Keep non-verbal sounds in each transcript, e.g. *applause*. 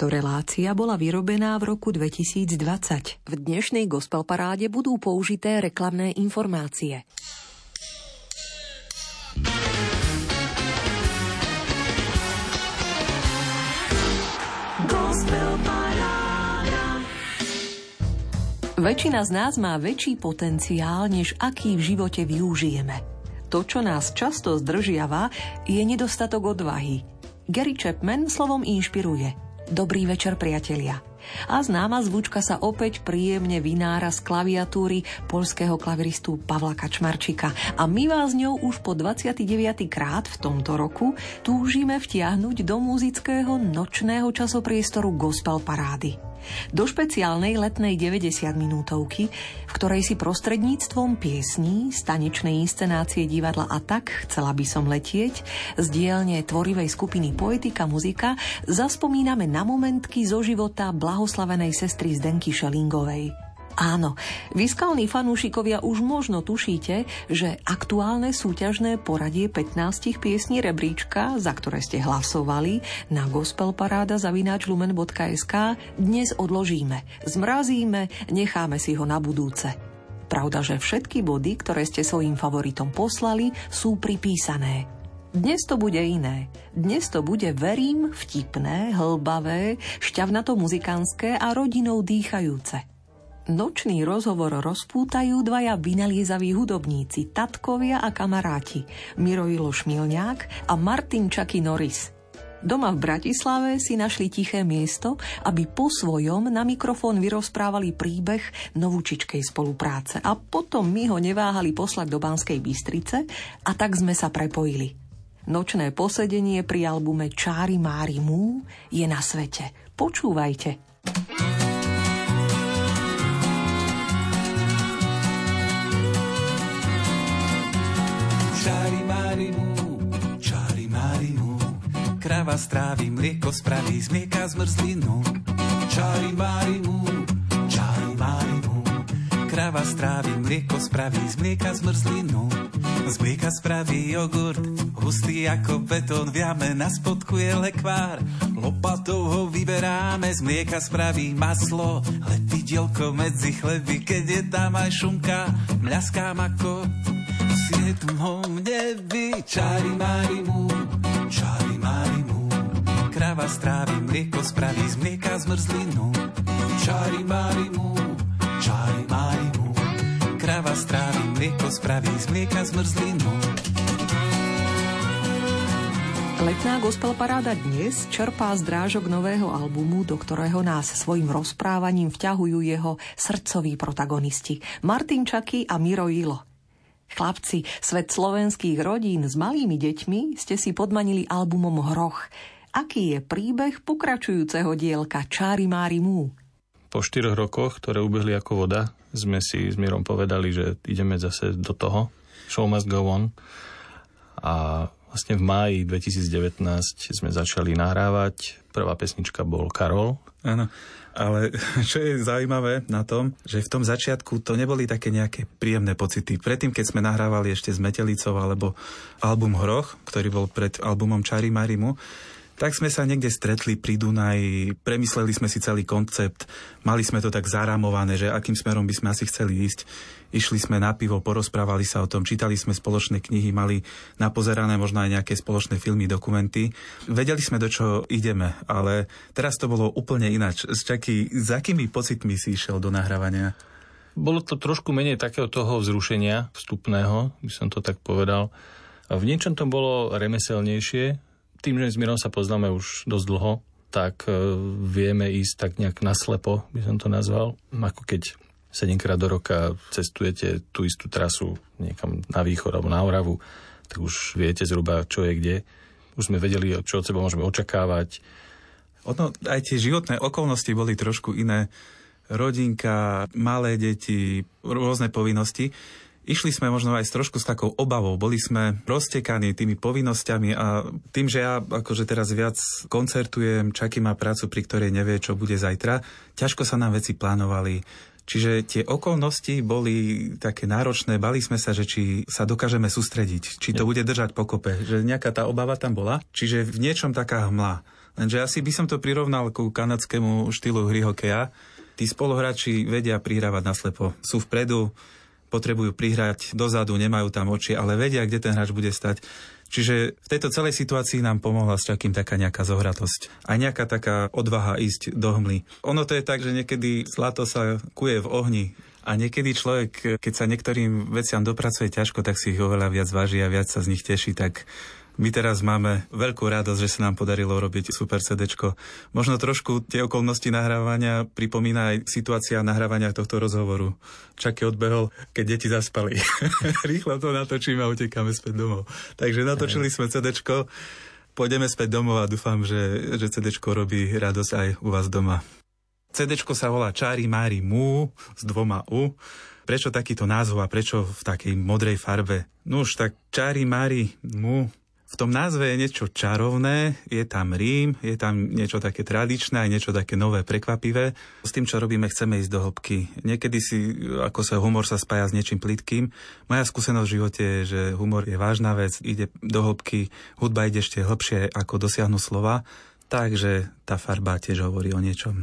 Táto relácia bola vyrobená v roku 2020. V dnešnej gospel paráde budú použité reklamné informácie. Väčšina z nás má väčší potenciál, než aký v živote využijeme. To, čo nás často zdržiava, je nedostatok odvahy. Gary Chapman slovom inšpiruje. Dobrý večer, priatelia. A známa zvučka sa opäť príjemne vynára z klaviatúry polského klaviristu Pavla Kačmarčika. A my vás ňou už po 29. krát v tomto roku túžime vtiahnuť do muzického nočného časopriestoru Gospel Parády do špeciálnej letnej 90 minútovky, v ktorej si prostredníctvom piesní, stanečnej inscenácie divadla a tak chcela by som letieť, z dielne tvorivej skupiny Poetika muzika zaspomíname na momentky zo života blahoslavenej sestry Zdenky Šelingovej. Áno, vyskalní fanúšikovia už možno tušíte, že aktuálne súťažné poradie 15 piesní rebríčka, za ktoré ste hlasovali na gospelparáda.lumen.sk dnes odložíme, zmrazíme, necháme si ho na budúce. Pravda, že všetky body, ktoré ste svojim favoritom poslali, sú pripísané. Dnes to bude iné. Dnes to bude, verím, vtipné, hlbavé, šťavnato muzikánske a rodinou dýchajúce. Nočný rozhovor rozpútajú dvaja vynaliezaví hudobníci, tatkovia a kamaráti, Mirojilo Šmilňák a Martin Čaky Norris. Doma v Bratislave si našli tiché miesto, aby po svojom na mikrofón vyrozprávali príbeh novúčičkej spolupráce a potom my ho neváhali poslať do Banskej Bystrice a tak sme sa prepojili. Nočné posedenie pri albume Čári Mári Mú je na svete. Počúvajte. Krava strávi, mlieko spraví z mlieka zmrzlinu. Čári Márimu, čári Márimu, krava strávi, mlieko spraví z mlieka zmrzlinu. Z mlieka spraví jogurt, hustý ako betón, viame, na spodku je lekvár. Lopatou ho vyberáme, z mlieka spraví maslo, letí dielko medzi chleby, keď je tam aj šunka, mľaskám ako svietnom nebi. Čári mári mu, strávi mlieko, spraví z mlieka zmrzlinu. Čári mári mu, čári mári mu. Krava strávi mlieko, spraví z mlieka zmrzlinu. Letná gospel paráda dnes čerpá z drážok nového albumu, do ktorého nás svojim rozprávaním vťahujú jeho srdcoví protagonisti Martin Čaky a Miro Ilo. Chlapci, svet slovenských rodín s malými deťmi ste si podmanili albumom Hroch. Aký je príbeh pokračujúceho dielka Čári Mári Mú? Po štyroch rokoch, ktoré ubehli ako voda, sme si s Mírom povedali, že ideme zase do toho. Show must go on. A vlastne v máji 2019 sme začali nahrávať. Prvá pesnička bol Karol. Áno. Ale *laughs* čo je zaujímavé na tom, že v tom začiatku to neboli také nejaké príjemné pocity. Predtým, keď sme nahrávali ešte s Metelicou alebo album Hroch, ktorý bol pred albumom Čari Marimu, tak sme sa niekde stretli pri Dunaji, premysleli sme si celý koncept, mali sme to tak zarámované, že akým smerom by sme asi chceli ísť. Išli sme na pivo, porozprávali sa o tom, čítali sme spoločné knihy, mali napozerané možno aj nejaké spoločné filmy, dokumenty. Vedeli sme, do čo ideme, ale teraz to bolo úplne ináč. Čaký, s akými pocitmi si išiel do nahrávania? Bolo to trošku menej takého toho vzrušenia vstupného, by som to tak povedal. V niečom to bolo remeselnejšie, tým, že s Mirom sa poznáme už dosť dlho, tak e, vieme ísť tak nejak naslepo, by som to nazval. Ako keď 7 krát do roka cestujete tú istú trasu niekam na východ alebo na Oravu, tak už viete zhruba, čo je kde. Už sme vedeli, čo od seba môžeme očakávať. Ono, aj tie životné okolnosti boli trošku iné. Rodinka, malé deti, rôzne povinnosti. Išli sme možno aj s trošku s takou obavou, boli sme roztekaní tými povinnosťami a tým, že ja akože teraz viac koncertujem, Čaky má prácu, pri ktorej nevie, čo bude zajtra, ťažko sa nám veci plánovali. Čiže tie okolnosti boli také náročné, bali sme sa, že či sa dokážeme sústrediť, či to bude držať pokope, že nejaká tá obava tam bola, čiže v niečom taká hmla. Lenže asi by som to prirovnal ku kanadskému štýlu hry hokeja. Tí spoluhráči vedia prihrávať naslepo. Sú vpredu, potrebujú prihrať dozadu, nemajú tam oči, ale vedia, kde ten hráč bude stať. Čiže v tejto celej situácii nám pomohla s takým taká nejaká zohratosť. A nejaká taká odvaha ísť do hmly. Ono to je tak, že niekedy zlato sa kuje v ohni. A niekedy človek, keď sa niektorým veciam dopracuje ťažko, tak si ich oveľa viac váži a viac sa z nich teší, tak my teraz máme veľkú radosť, že sa nám podarilo robiť super CD. Možno trošku tie okolnosti nahrávania pripomína aj situácia nahrávania tohto rozhovoru. Čaky odbehol, keď deti zaspali. *laughs* Rýchlo to natočíme a utekáme späť domov. Takže natočili sme CD. Pôjdeme späť domov a dúfam, že, že CD robí radosť aj u vás doma. CD sa volá Čári Mári Mu s dvoma U. Prečo takýto názov a prečo v takej modrej farbe? No už tak Čári Mári Mu v tom názve je niečo čarovné, je tam rím, je tam niečo také tradičné, aj niečo také nové, prekvapivé. S tým, čo robíme, chceme ísť do hĺbky. Niekedy si, ako sa humor sa spája s niečím plitkým. Moja skúsenosť v živote je, že humor je vážna vec, ide do hĺbky, hudba ide ešte hlbšie, ako dosiahnu slova, takže tá farba tiež hovorí o niečom.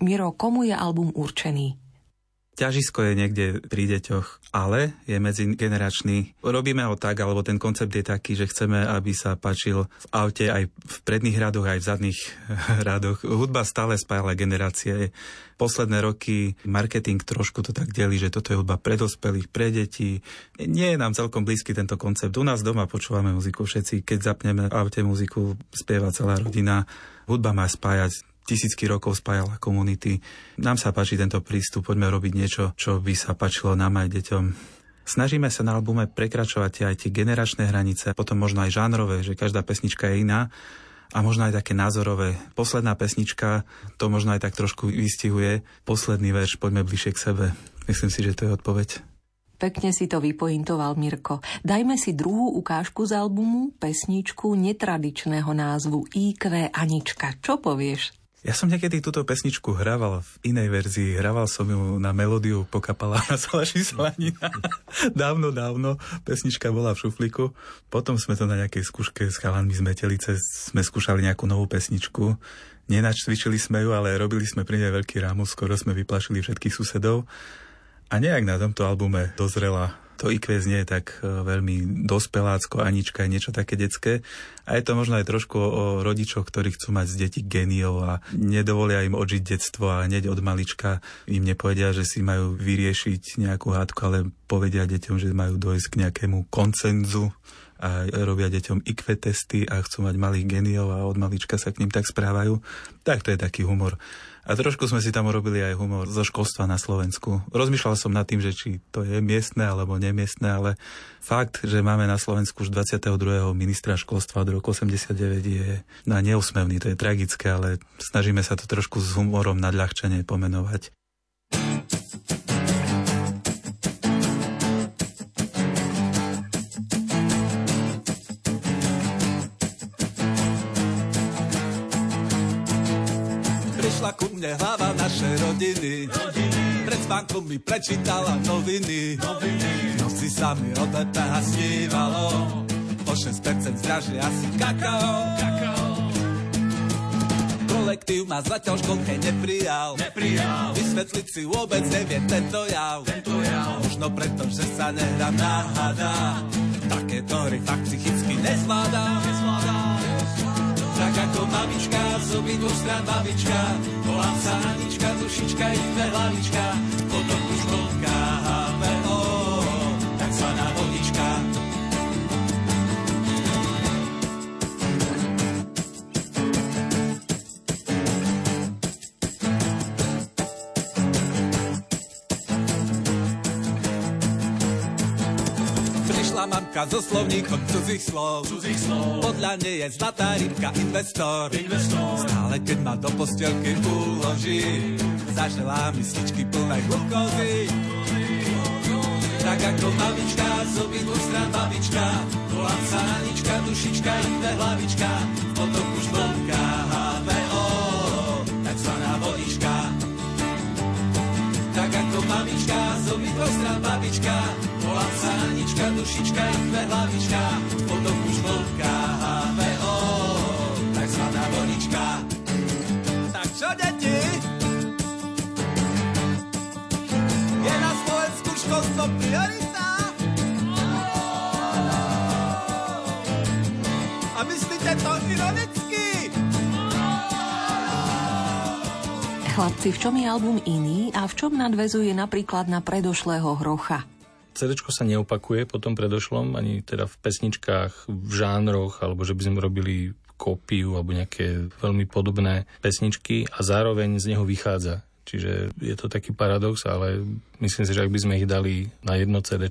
Miro, komu je album určený? Ťažisko je niekde pri deťoch, ale je medzigeneračný. Robíme ho tak, alebo ten koncept je taký, že chceme, aby sa páčil v aute aj v predných radoch, aj v zadných *laughs* radoch. Hudba stále spájala generácie. Posledné roky marketing trošku to tak delí, že toto je hudba pre dospelých, pre detí. Nie je nám celkom blízky tento koncept. U nás doma počúvame muziku všetci. Keď zapneme aute muziku, spieva celá rodina. Hudba má spájať tisícky rokov spájala komunity. Nám sa páči tento prístup, poďme robiť niečo, čo by sa páčilo nám aj deťom. Snažíme sa na albume prekračovať aj tie generačné hranice, potom možno aj žánrové, že každá pesnička je iná a možno aj také názorové. Posledná pesnička to možno aj tak trošku vystihuje. Posledný verš, poďme bližšie k sebe. Myslím si, že to je odpoveď. Pekne si to vypointoval Mirko. Dajme si druhú ukážku z albumu, pesničku netradičného názvu IQ Anička. Čo povieš? Ja som niekedy túto pesničku hrával v inej verzii. Hraval som ju na melódiu Pokapala na Salaši Slanina. *laughs* dávno, dávno. Pesnička bola v šuflíku. Potom sme to na nejakej skúške s chalanmi z Metelice sme skúšali nejakú novú pesničku. Nenačcvičili sme ju, ale robili sme pri nej veľký rámus. Skoro sme vyplašili všetkých susedov. A nejak na tomto albume dozrela to IQ nie je tak e, veľmi dospelácko, Anička je niečo také detské. A je to možno aj trošku o rodičoch, ktorí chcú mať z detí geniov a nedovolia im odžiť detstvo a hneď od malička im nepovedia, že si majú vyriešiť nejakú hádku, ale povedia deťom, že majú dojsť k nejakému koncenzu a robia deťom IQ testy a chcú mať malých geniov a od malička sa k ním tak správajú. Tak to je taký humor. A trošku sme si tam urobili aj humor zo školstva na Slovensku. Rozmýšľal som nad tým, že či to je miestne alebo nemiestne, ale fakt, že máme na Slovensku už 22. ministra školstva od roku 89 je na neusmevný, to je tragické, ale snažíme sa to trošku s humorom nadľahčenie pomenovať. Mne hlava našej rodiny. rodiny. Pred spánkom mi prečítala noviny. noviny. Noci sa mi od DPH snívalo. O 6% zdražie asi kakao. kakao. Kolektív ma zatiaľ školke neprijal. neprijal. Vysvetliť si vôbec nevie tento jav. Tento jav. Možno preto, že sa nehrám na hada. Takéto hry fakt psychicky nezvládam tak ako mamička, z obidvoch strán babička. Volám sa Anička, dušička, iné hlavička, potom už vodka, Prišla mamka so slovníkom cudzích slov. Cudzích slov. Podľa nej je zlatá rybka investor. investor. Stále keď ma do postielky uloží, zaželá misličky plné glukózy. Tak ako mamička, z obidvoch babička, volám sa Anička, dušička, iné hlavička, potom už vlnka babička, z obidvoch babička, volám sa Anička, dušička, chve hlavička, potom už hlbka, HVO, takzvaná vodička. Tak čo, deti? Je na Slovensku školstvo priorita? A myslíte to ironicky? Chlapci, v čom je album iný a v čom nadvezuje napríklad na predošlého hrocha? CD sa neopakuje po tom predošlom, ani teda v pesničkách, v žánroch, alebo že by sme robili kópiu alebo nejaké veľmi podobné pesničky a zároveň z neho vychádza. Čiže je to taký paradox, ale myslím si, že ak by sme ich dali na jedno CD,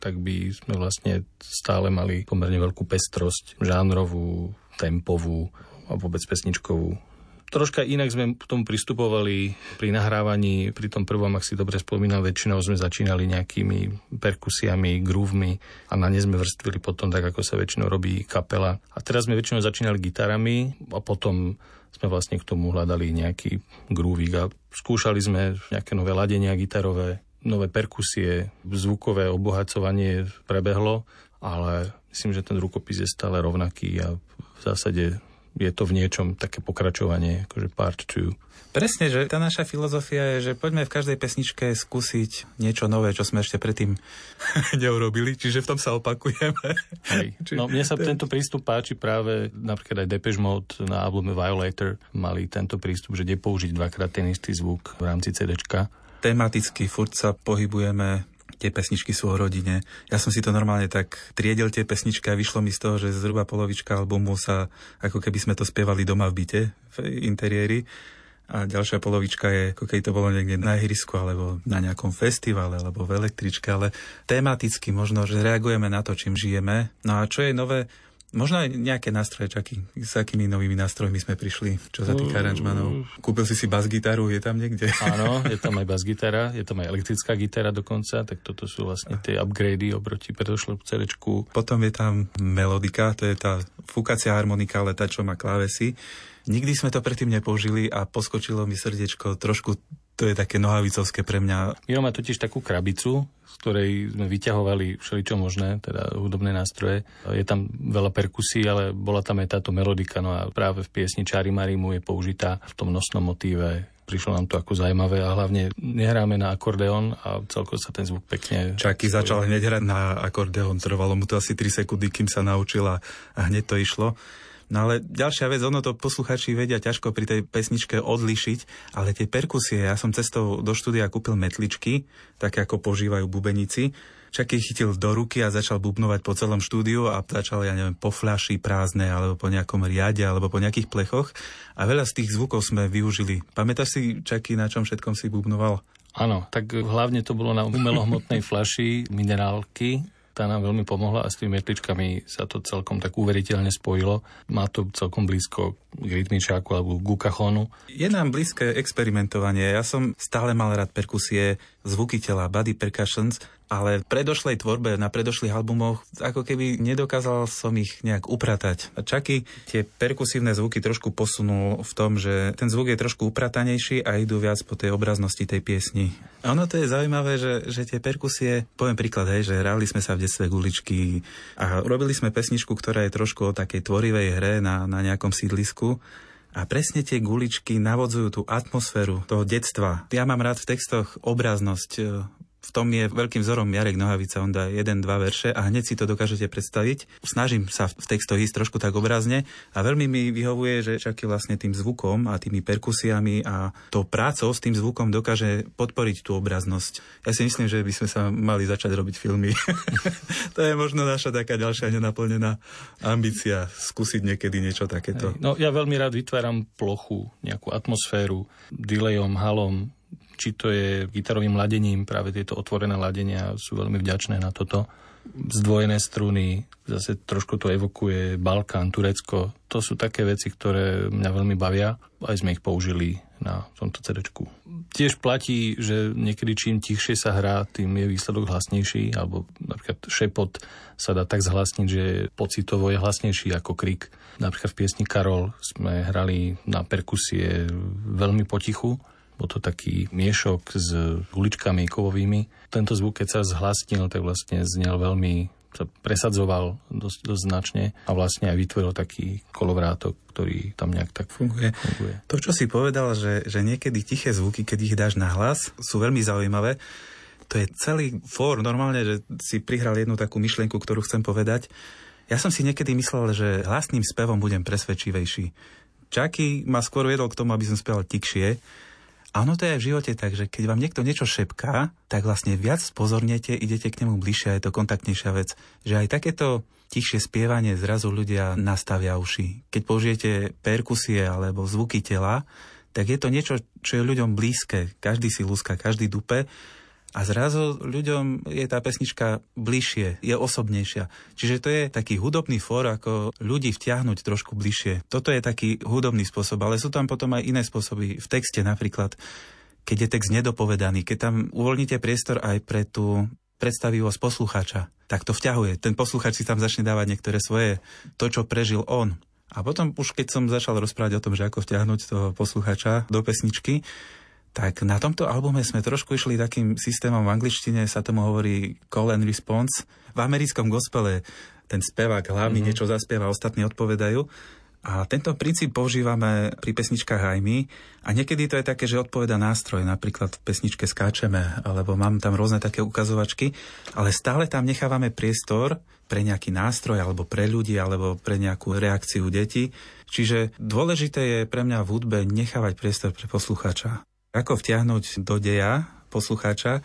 tak by sme vlastne stále mali pomerne veľkú pestrosť, žánrovú, tempovú a vôbec pesničkovú Troška inak sme k tomu pristupovali pri nahrávaní, pri tom prvom, ak si dobre spomínam, väčšinou sme začínali nejakými perkusiami, groovmi a na ne sme vrstvili potom tak, ako sa väčšinou robí kapela. A teraz sme väčšinou začínali gitarami a potom sme vlastne k tomu hľadali nejaký groovik a skúšali sme nejaké nové ladenia gitarové, nové perkusie, zvukové obohacovanie prebehlo, ale myslím, že ten rukopis je stále rovnaký a v zásade je to v niečom také pokračovanie, akože part two. Presne, že tá naša filozofia je, že poďme v každej pesničke skúsiť niečo nové, čo sme ešte predtým *laughs* neurobili, čiže v tom sa opakujeme. Hej. *laughs* No mne sa tento prístup páči práve, napríklad aj Depeche Mode na albume Violator mali tento prístup, že nepoužiť dvakrát ten istý zvuk v rámci CDčka. Tematicky furt sa pohybujeme tie pesničky sú o rodine. Ja som si to normálne tak triedil tie pesničky a vyšlo mi z toho, že zhruba polovička albumu sa, ako keby sme to spievali doma v byte, v interiéri a ďalšia polovička je, ako keď to bolo niekde na ihrisku alebo na nejakom festivale alebo v električke, ale tematicky možno, že reagujeme na to, čím žijeme. No a čo je nové, Možno aj nejaké nástroje, čaký, s akými novými nástrojmi sme prišli, čo sa týka aranžmanov. Kúpil si si bas-gitaru, je tam niekde? *laughs* Áno, je tam aj *laughs* bas-gitara, je tam aj elektrická gitara dokonca, tak toto sú vlastne tie upgrady oproti predošlému CD. Potom je tam melodika, to je tá fúkacia harmonika, ale tá, čo má klávesy. Nikdy sme to predtým nepoužili a poskočilo mi srdiečko trošku to je také nohavicovské pre mňa. Miro má totiž takú krabicu, ktorej sme vyťahovali všeličo možné, teda hudobné nástroje. Je tam veľa perkusí, ale bola tam aj táto melodika, no a práve v piesni Čári Marimu je použitá v tom nosnom motíve prišlo nám to ako zaujímavé a hlavne nehráme na akordeón a celko sa ten zvuk pekne... Čaky začal hneď hrať na akordeón, trvalo mu to asi 3 sekundy, kým sa naučila a hneď to išlo. No ale ďalšia vec, ono to posluchači vedia ťažko pri tej pesničke odlišiť, ale tie perkusie, ja som cestou do štúdia kúpil metličky, také ako požívajú bubenici, Čaký chytil do ruky a začal bubnovať po celom štúdiu a začal, ja neviem, po fľaši prázdne alebo po nejakom riade alebo po nejakých plechoch a veľa z tých zvukov sme využili. Pamätáš si, Čaký, na čom všetkom si bubnoval? Áno, tak hlavne to bolo na umelohmotnej fľaši minerálky, tá nám veľmi pomohla a s tými metličkami sa to celkom tak uveriteľne spojilo. Má to celkom blízko k rytmičáku alebo k gukachonu. Je nám blízke experimentovanie. Ja som stále mal rád perkusie, zvuky tela, body percussions ale v predošlej tvorbe, na predošlých albumoch, ako keby nedokázal som ich nejak upratať. Čaky tie perkusívne zvuky trošku posunul v tom, že ten zvuk je trošku upratanejší a idú viac po tej obraznosti tej piesni. A ono to je zaujímavé, že, že tie perkusie, poviem príklad, hej, že hrali sme sa v detstve guličky a robili sme pesničku, ktorá je trošku o takej tvorivej hre na, na nejakom sídlisku. A presne tie guličky navodzujú tú atmosféru toho detstva. Ja mám rád v textoch obraznosť, v tom je veľkým vzorom Jarek Nohavica, on dá jeden, dva verše a hneď si to dokážete predstaviť. Snažím sa v textoch ísť trošku tak obrazne a veľmi mi vyhovuje, že Čaky vlastne tým zvukom a tými perkusiami a tou prácou s tým zvukom dokáže podporiť tú obraznosť. Ja si myslím, že by sme sa mali začať robiť filmy. *laughs* to je možno naša taká ďalšia nenaplnená ambícia, skúsiť niekedy niečo takéto. No ja veľmi rád vytváram plochu, nejakú atmosféru, delayom, halom, či to je gitarovým ladením, práve tieto otvorené ladenia sú veľmi vďačné na toto. Zdvojené struny, zase trošku to evokuje Balkán, Turecko. To sú také veci, ktoré mňa veľmi bavia. Aj sme ich použili na tomto CD. Tiež platí, že niekedy čím tichšie sa hrá, tým je výsledok hlasnejší, alebo napríklad šepot sa dá tak zhlasniť, že pocitovo je hlasnejší ako krik. Napríklad v piesni Karol sme hrali na perkusie veľmi potichu, bol to taký miešok s uličkami kovovými. Tento zvuk, keď sa zhlasnil, tak vlastne znel veľmi sa presadzoval dosť, dosť značne a vlastne aj vytvoril taký kolovrátok, ktorý tam nejak tak funguje. funguje. To, čo si povedal, že, že niekedy tiché zvuky, keď ich dáš na hlas, sú veľmi zaujímavé. To je celý fór. Normálne, že si prihral jednu takú myšlienku, ktorú chcem povedať. Ja som si niekedy myslel, že hlasným spevom budem presvedčivejší. Čaky ma skôr viedol k tomu, aby som spieval tikšie, a ono to je aj v živote tak, že keď vám niekto niečo šepká, tak vlastne viac pozornete, idete k nemu bližšie a je to kontaktnejšia vec. Že aj takéto tichšie spievanie zrazu ľudia nastavia uši. Keď použijete perkusie alebo zvuky tela, tak je to niečo, čo je ľuďom blízke. Každý si lúska, každý dupe a zrazu ľuďom je tá pesnička bližšie, je osobnejšia. Čiže to je taký hudobný fór, ako ľudí vtiahnuť trošku bližšie. Toto je taký hudobný spôsob, ale sú tam potom aj iné spôsoby. V texte napríklad, keď je text nedopovedaný, keď tam uvoľníte priestor aj pre tú predstavivosť poslucháča, tak to vťahuje. Ten poslucháč si tam začne dávať niektoré svoje, to, čo prežil on. A potom už keď som začal rozprávať o tom, že ako vťahnuť toho poslucháča do pesničky, tak na tomto albume sme trošku išli takým systémom v angličtine, sa tomu hovorí call and response. V americkom gospele ten spevák hlavný mm-hmm. niečo zaspieva, ostatní odpovedajú. A tento princíp používame pri pesničkách aj my. A niekedy to je také, že odpoveda nástroj. Napríklad v pesničke skáčeme, alebo mám tam rôzne také ukazovačky. Ale stále tam nechávame priestor pre nejaký nástroj, alebo pre ľudí, alebo pre nejakú reakciu detí. Čiže dôležité je pre mňa v hudbe nechávať priestor pre poslucháča. Ako vtiahnuť do deja poslucháča,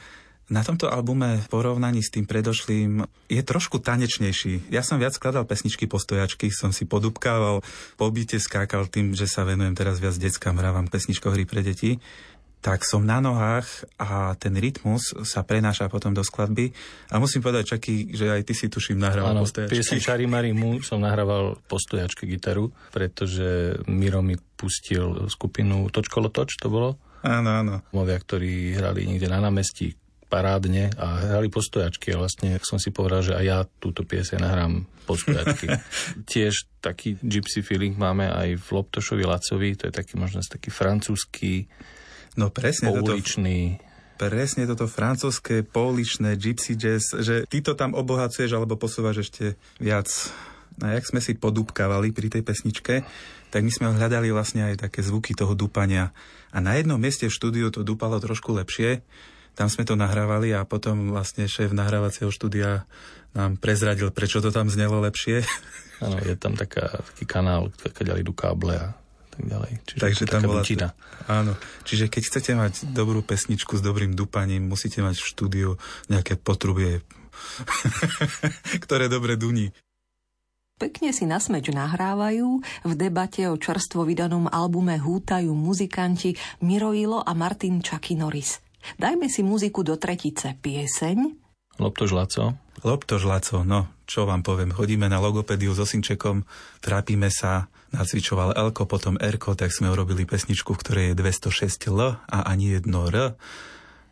na tomto albume v porovnaní s tým predošlým je trošku tanečnejší. Ja som viac skladal pesničky postojačky, som si podúbkával, po byte skákal tým, že sa venujem teraz viac detskám hrávam pesničkohry pre deti tak som na nohách a ten rytmus sa prenáša potom do skladby. A musím povedať, Čaky, že aj ty si tuším nahrával postojačky. Pieseň som nahrával postojačky gitaru, pretože Miro mi pustil skupinu Točkolo Toč, to bolo? Áno, áno. Movia, ktorí hrali niekde na námestí parádne a hrali postojačky a vlastne som si povedal, že aj ja túto pieseň nahrám postojačky. *laughs* Tiež taký gypsy feeling máme aj v Loptošovi Lacovi, to je taký možno taký francúzsky No presne pouličný. Toto, presne toto francúzske, pouličné, gypsy jazz, že ty to tam obohacuješ alebo posúvaš ešte viac. A jak sme si podúbkávali pri tej pesničke, tak my sme hľadali vlastne aj také zvuky toho dúpania. A na jednom mieste v štúdiu to dúpalo trošku lepšie, tam sme to nahrávali a potom vlastne šéf nahrávacieho štúdia nám prezradil, prečo to tam znelo lepšie. *laughs* Áno, je tam taká, taký kanál, keď idú káble a tak ďalej. Čiže Takže tam bola... T- áno. Čiže keď chcete mať dobrú pesničku s dobrým dupaním, musíte mať v štúdiu nejaké potrubie, *laughs* ktoré dobre duní. Pekne si na smeč nahrávajú, v debate o čerstvo vydanom albume hútajú muzikanti Miroilo a Martin Čakinoris. Dajme si muziku do tretice. Pieseň? Loptož Laco. Loptož Laco, no, čo vám poviem. Chodíme na logopédiu so synčekom, trápime sa, nacvičoval Elko, potom Erko, tak sme urobili pesničku, v ktorej je 206 L a ani jedno R.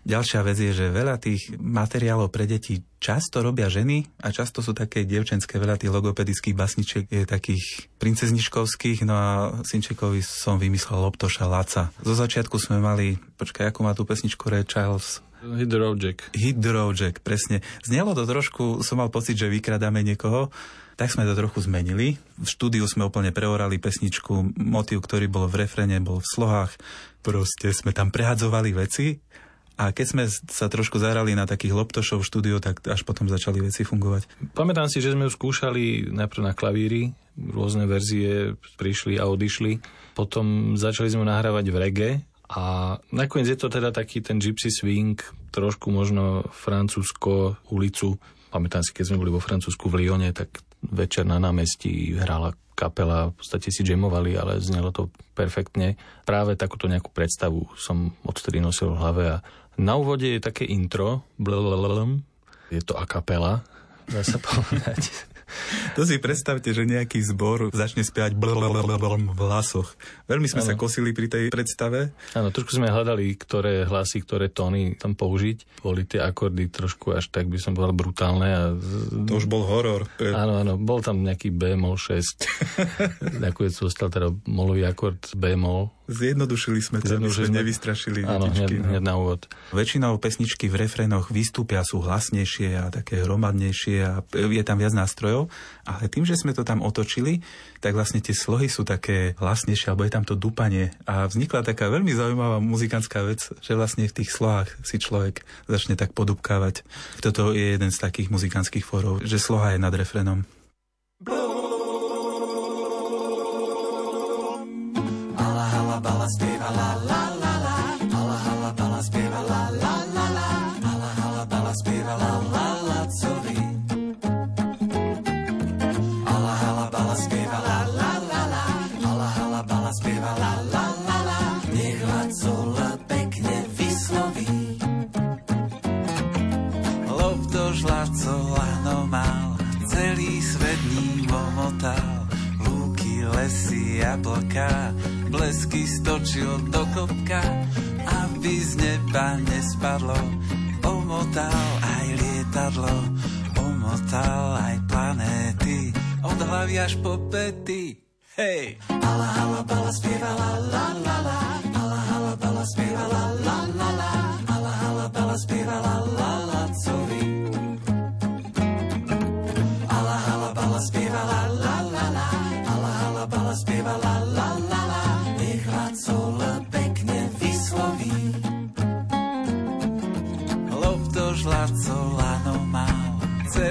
Ďalšia vec je, že veľa tých materiálov pre deti často robia ženy a často sú také dievčenské, veľa tých logopedických basničiek je takých princezničkovských, no a Synčekovi som vymyslel Loptoša Laca. Zo začiatku sme mali, počkaj, ako má tú pesničku Ray Charles? Hit the road Jack. Hit the road Jack, presne. Znelo to trošku, som mal pocit, že vykradáme niekoho, tak sme to trochu zmenili. V štúdiu sme úplne preorali pesničku, motív, ktorý bol v refrene, bol v slohách. Proste sme tam prehadzovali veci a keď sme sa trošku zahrali na takých loptošov v štúdiu, tak až potom začali veci fungovať. Pamätám si, že sme skúšali najprv na klavíri, rôzne verzie prišli a odišli. Potom začali sme nahrávať v reggae a nakoniec je to teda taký ten gypsy swing, trošku možno francúzsko ulicu. Pamätám si, keď sme boli vo Francúzsku v Lyone, tak večer na námestí hrala kapela, v podstate si jamovali, ale znelo to perfektne. Práve takúto nejakú predstavu som odtedy nosil v hlave a na úvode je také intro, blablabla, je to a kapela, dá sa povedať. *laughs* To si predstavte, že nejaký zbor začne spievať v hlasoch. Veľmi sme ano. sa kosili pri tej predstave. Áno, trošku sme hľadali, ktoré hlasy, ktoré tóny tam použiť. Boli tie akordy trošku až tak by som povedal brutálne. A... To už bol horor. Áno, áno, bol tam nejaký B-mol 6. *laughs* Nakoniec zostal teda molový akord B-mol Zjednodušili sme to, aby sme Zjednodušili sme- nevystrašili Áno, hneď, detičky. no. hneď na úvod. Väčšinou pesničky v refrénoch vystúpia, sú hlasnejšie a také hromadnejšie a je tam viac nástrojov, ale tým, že sme to tam otočili, tak vlastne tie slohy sú také hlasnejšie, alebo je tam to dupanie a vznikla taká veľmi zaujímavá muzikantská vec, že vlastne v tých slohách si človek začne tak podupkávať. Toto je jeden z takých muzikantských fórov, že sloha je nad refrénom. Lovdož Laco lano mal, celý svet ním omotal. Lúky, lesy, jablka, blesky stočil do kopka, aby z neba nespadlo. Omotal aj lietadlo, omotal aj planéty, od hlavy až po pety. Hej! Lovdož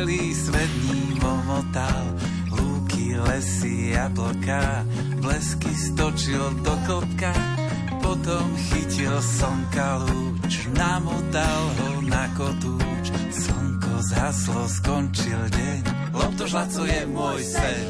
celý svet ním omotal. Lúky, lesy, jablka, blesky stočil do kopka. Potom chytil slnka lúč, namotal ho na kotúč. Slnko zhaslo, skončil deň, Lovdož Laco je môj sen.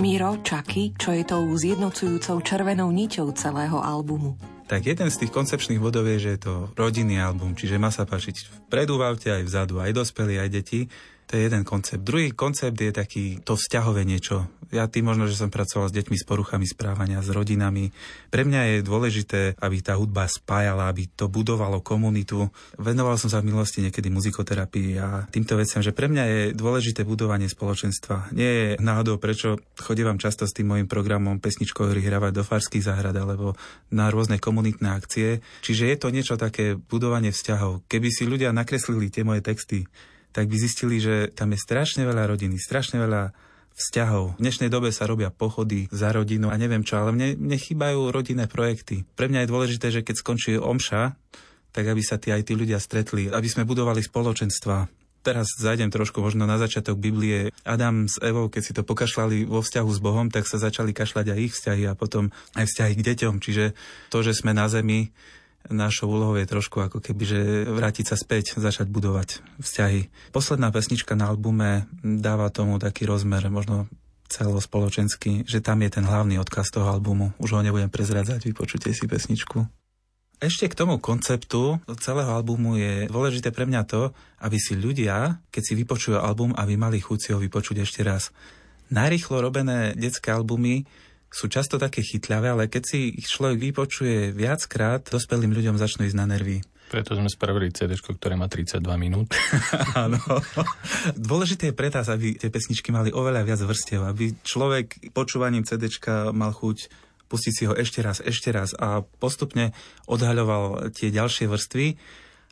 Miro, Čaky, čo je tou zjednocujúcou červenou niťou celého albumu. Tak jeden z tých koncepčných bodov je, že je to rodinný album, čiže má sa páčiť v aute, aj vzadu, aj dospelí, aj deti. To je jeden koncept. Druhý koncept je taký to vzťahové niečo. Ja tým možno, že som pracoval s deťmi s poruchami správania, s rodinami. Pre mňa je dôležité, aby tá hudba spájala, aby to budovalo komunitu. Venoval som sa v minulosti niekedy muzikoterapii a týmto veciam, že pre mňa je dôležité budovanie spoločenstva. Nie je náhodou, prečo chodívam často s tým môjim programom pesničkový hravať do farských záhrad alebo na rôzne komunitné akcie. Čiže je to niečo také budovanie vzťahov. Keby si ľudia nakreslili tie moje texty, tak by zistili, že tam je strašne veľa rodiny, strašne veľa vzťahov. V dnešnej dobe sa robia pochody za rodinu a neviem čo, ale mne, mne chýbajú rodinné projekty. Pre mňa je dôležité, že keď skončí omša, tak aby sa tí, aj tí ľudia stretli, aby sme budovali spoločenstva. Teraz zajdem trošku možno na začiatok Biblie. Adam s Evou, keď si to pokašľali vo vzťahu s Bohom, tak sa začali kašľať aj ich vzťahy a potom aj vzťahy k deťom. Čiže to, že sme na zemi, našou úlohou je trošku ako keby, že vrátiť sa späť, začať budovať vzťahy. Posledná pesnička na albume dáva tomu taký rozmer, možno celospoločenský, že tam je ten hlavný odkaz toho albumu. Už ho nebudem prezradzať, vypočujte si pesničku. Ešte k tomu konceptu celého albumu je dôležité pre mňa to, aby si ľudia, keď si vypočujú album, aby mali chuť si ho vypočuť ešte raz. Najrýchlo robené detské albumy sú často také chytľavé, ale keď si ich človek vypočuje viackrát, dospelým ľuďom začnú ísť na nervy. Preto sme spravili CD, ktoré má 32 minút. *laughs* Áno. Dôležité je pre nás, aby tie pesničky mali oveľa viac vrstiev, aby človek počúvaním CDčka mal chuť pustiť si ho ešte raz, ešte raz a postupne odhaľoval tie ďalšie vrstvy.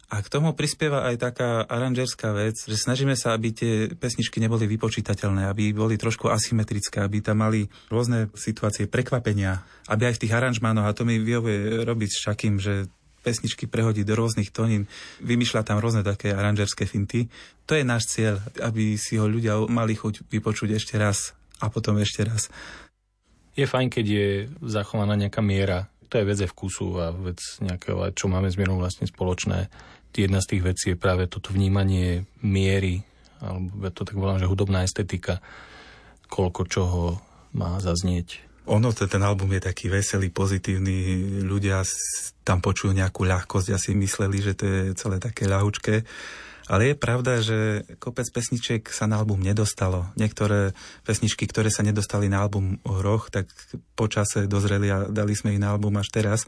A k tomu prispieva aj taká aranžerská vec, že snažíme sa, aby tie pesničky neboli vypočítateľné, aby boli trošku asymetrické, aby tam mali rôzne situácie prekvapenia, aby aj v tých aranžmánoch, a to mi vyhovuje robiť s Šakým, že pesničky prehodí do rôznych tónin, vymýšľa tam rôzne také aranžerské finty. To je náš cieľ, aby si ho ľudia mali chuť vypočuť ešte raz a potom ešte raz. Je fajn, keď je zachovaná nejaká miera. To je vec vkusu a vec nejakého, čo máme s mierou vlastne spoločné. Jedna z tých vecí je práve toto vnímanie miery, alebo ja to tak volám, že hudobná estetika, koľko čoho má zaznieť. Ono, ten album je taký veselý, pozitívny, ľudia tam počujú nejakú ľahkosť, asi mysleli, že to je celé také ľahučké. Ale je pravda, že kopec pesničiek sa na album nedostalo. Niektoré pesničky, ktoré sa nedostali na album Roch, tak počase dozreli a dali sme ich na album až teraz.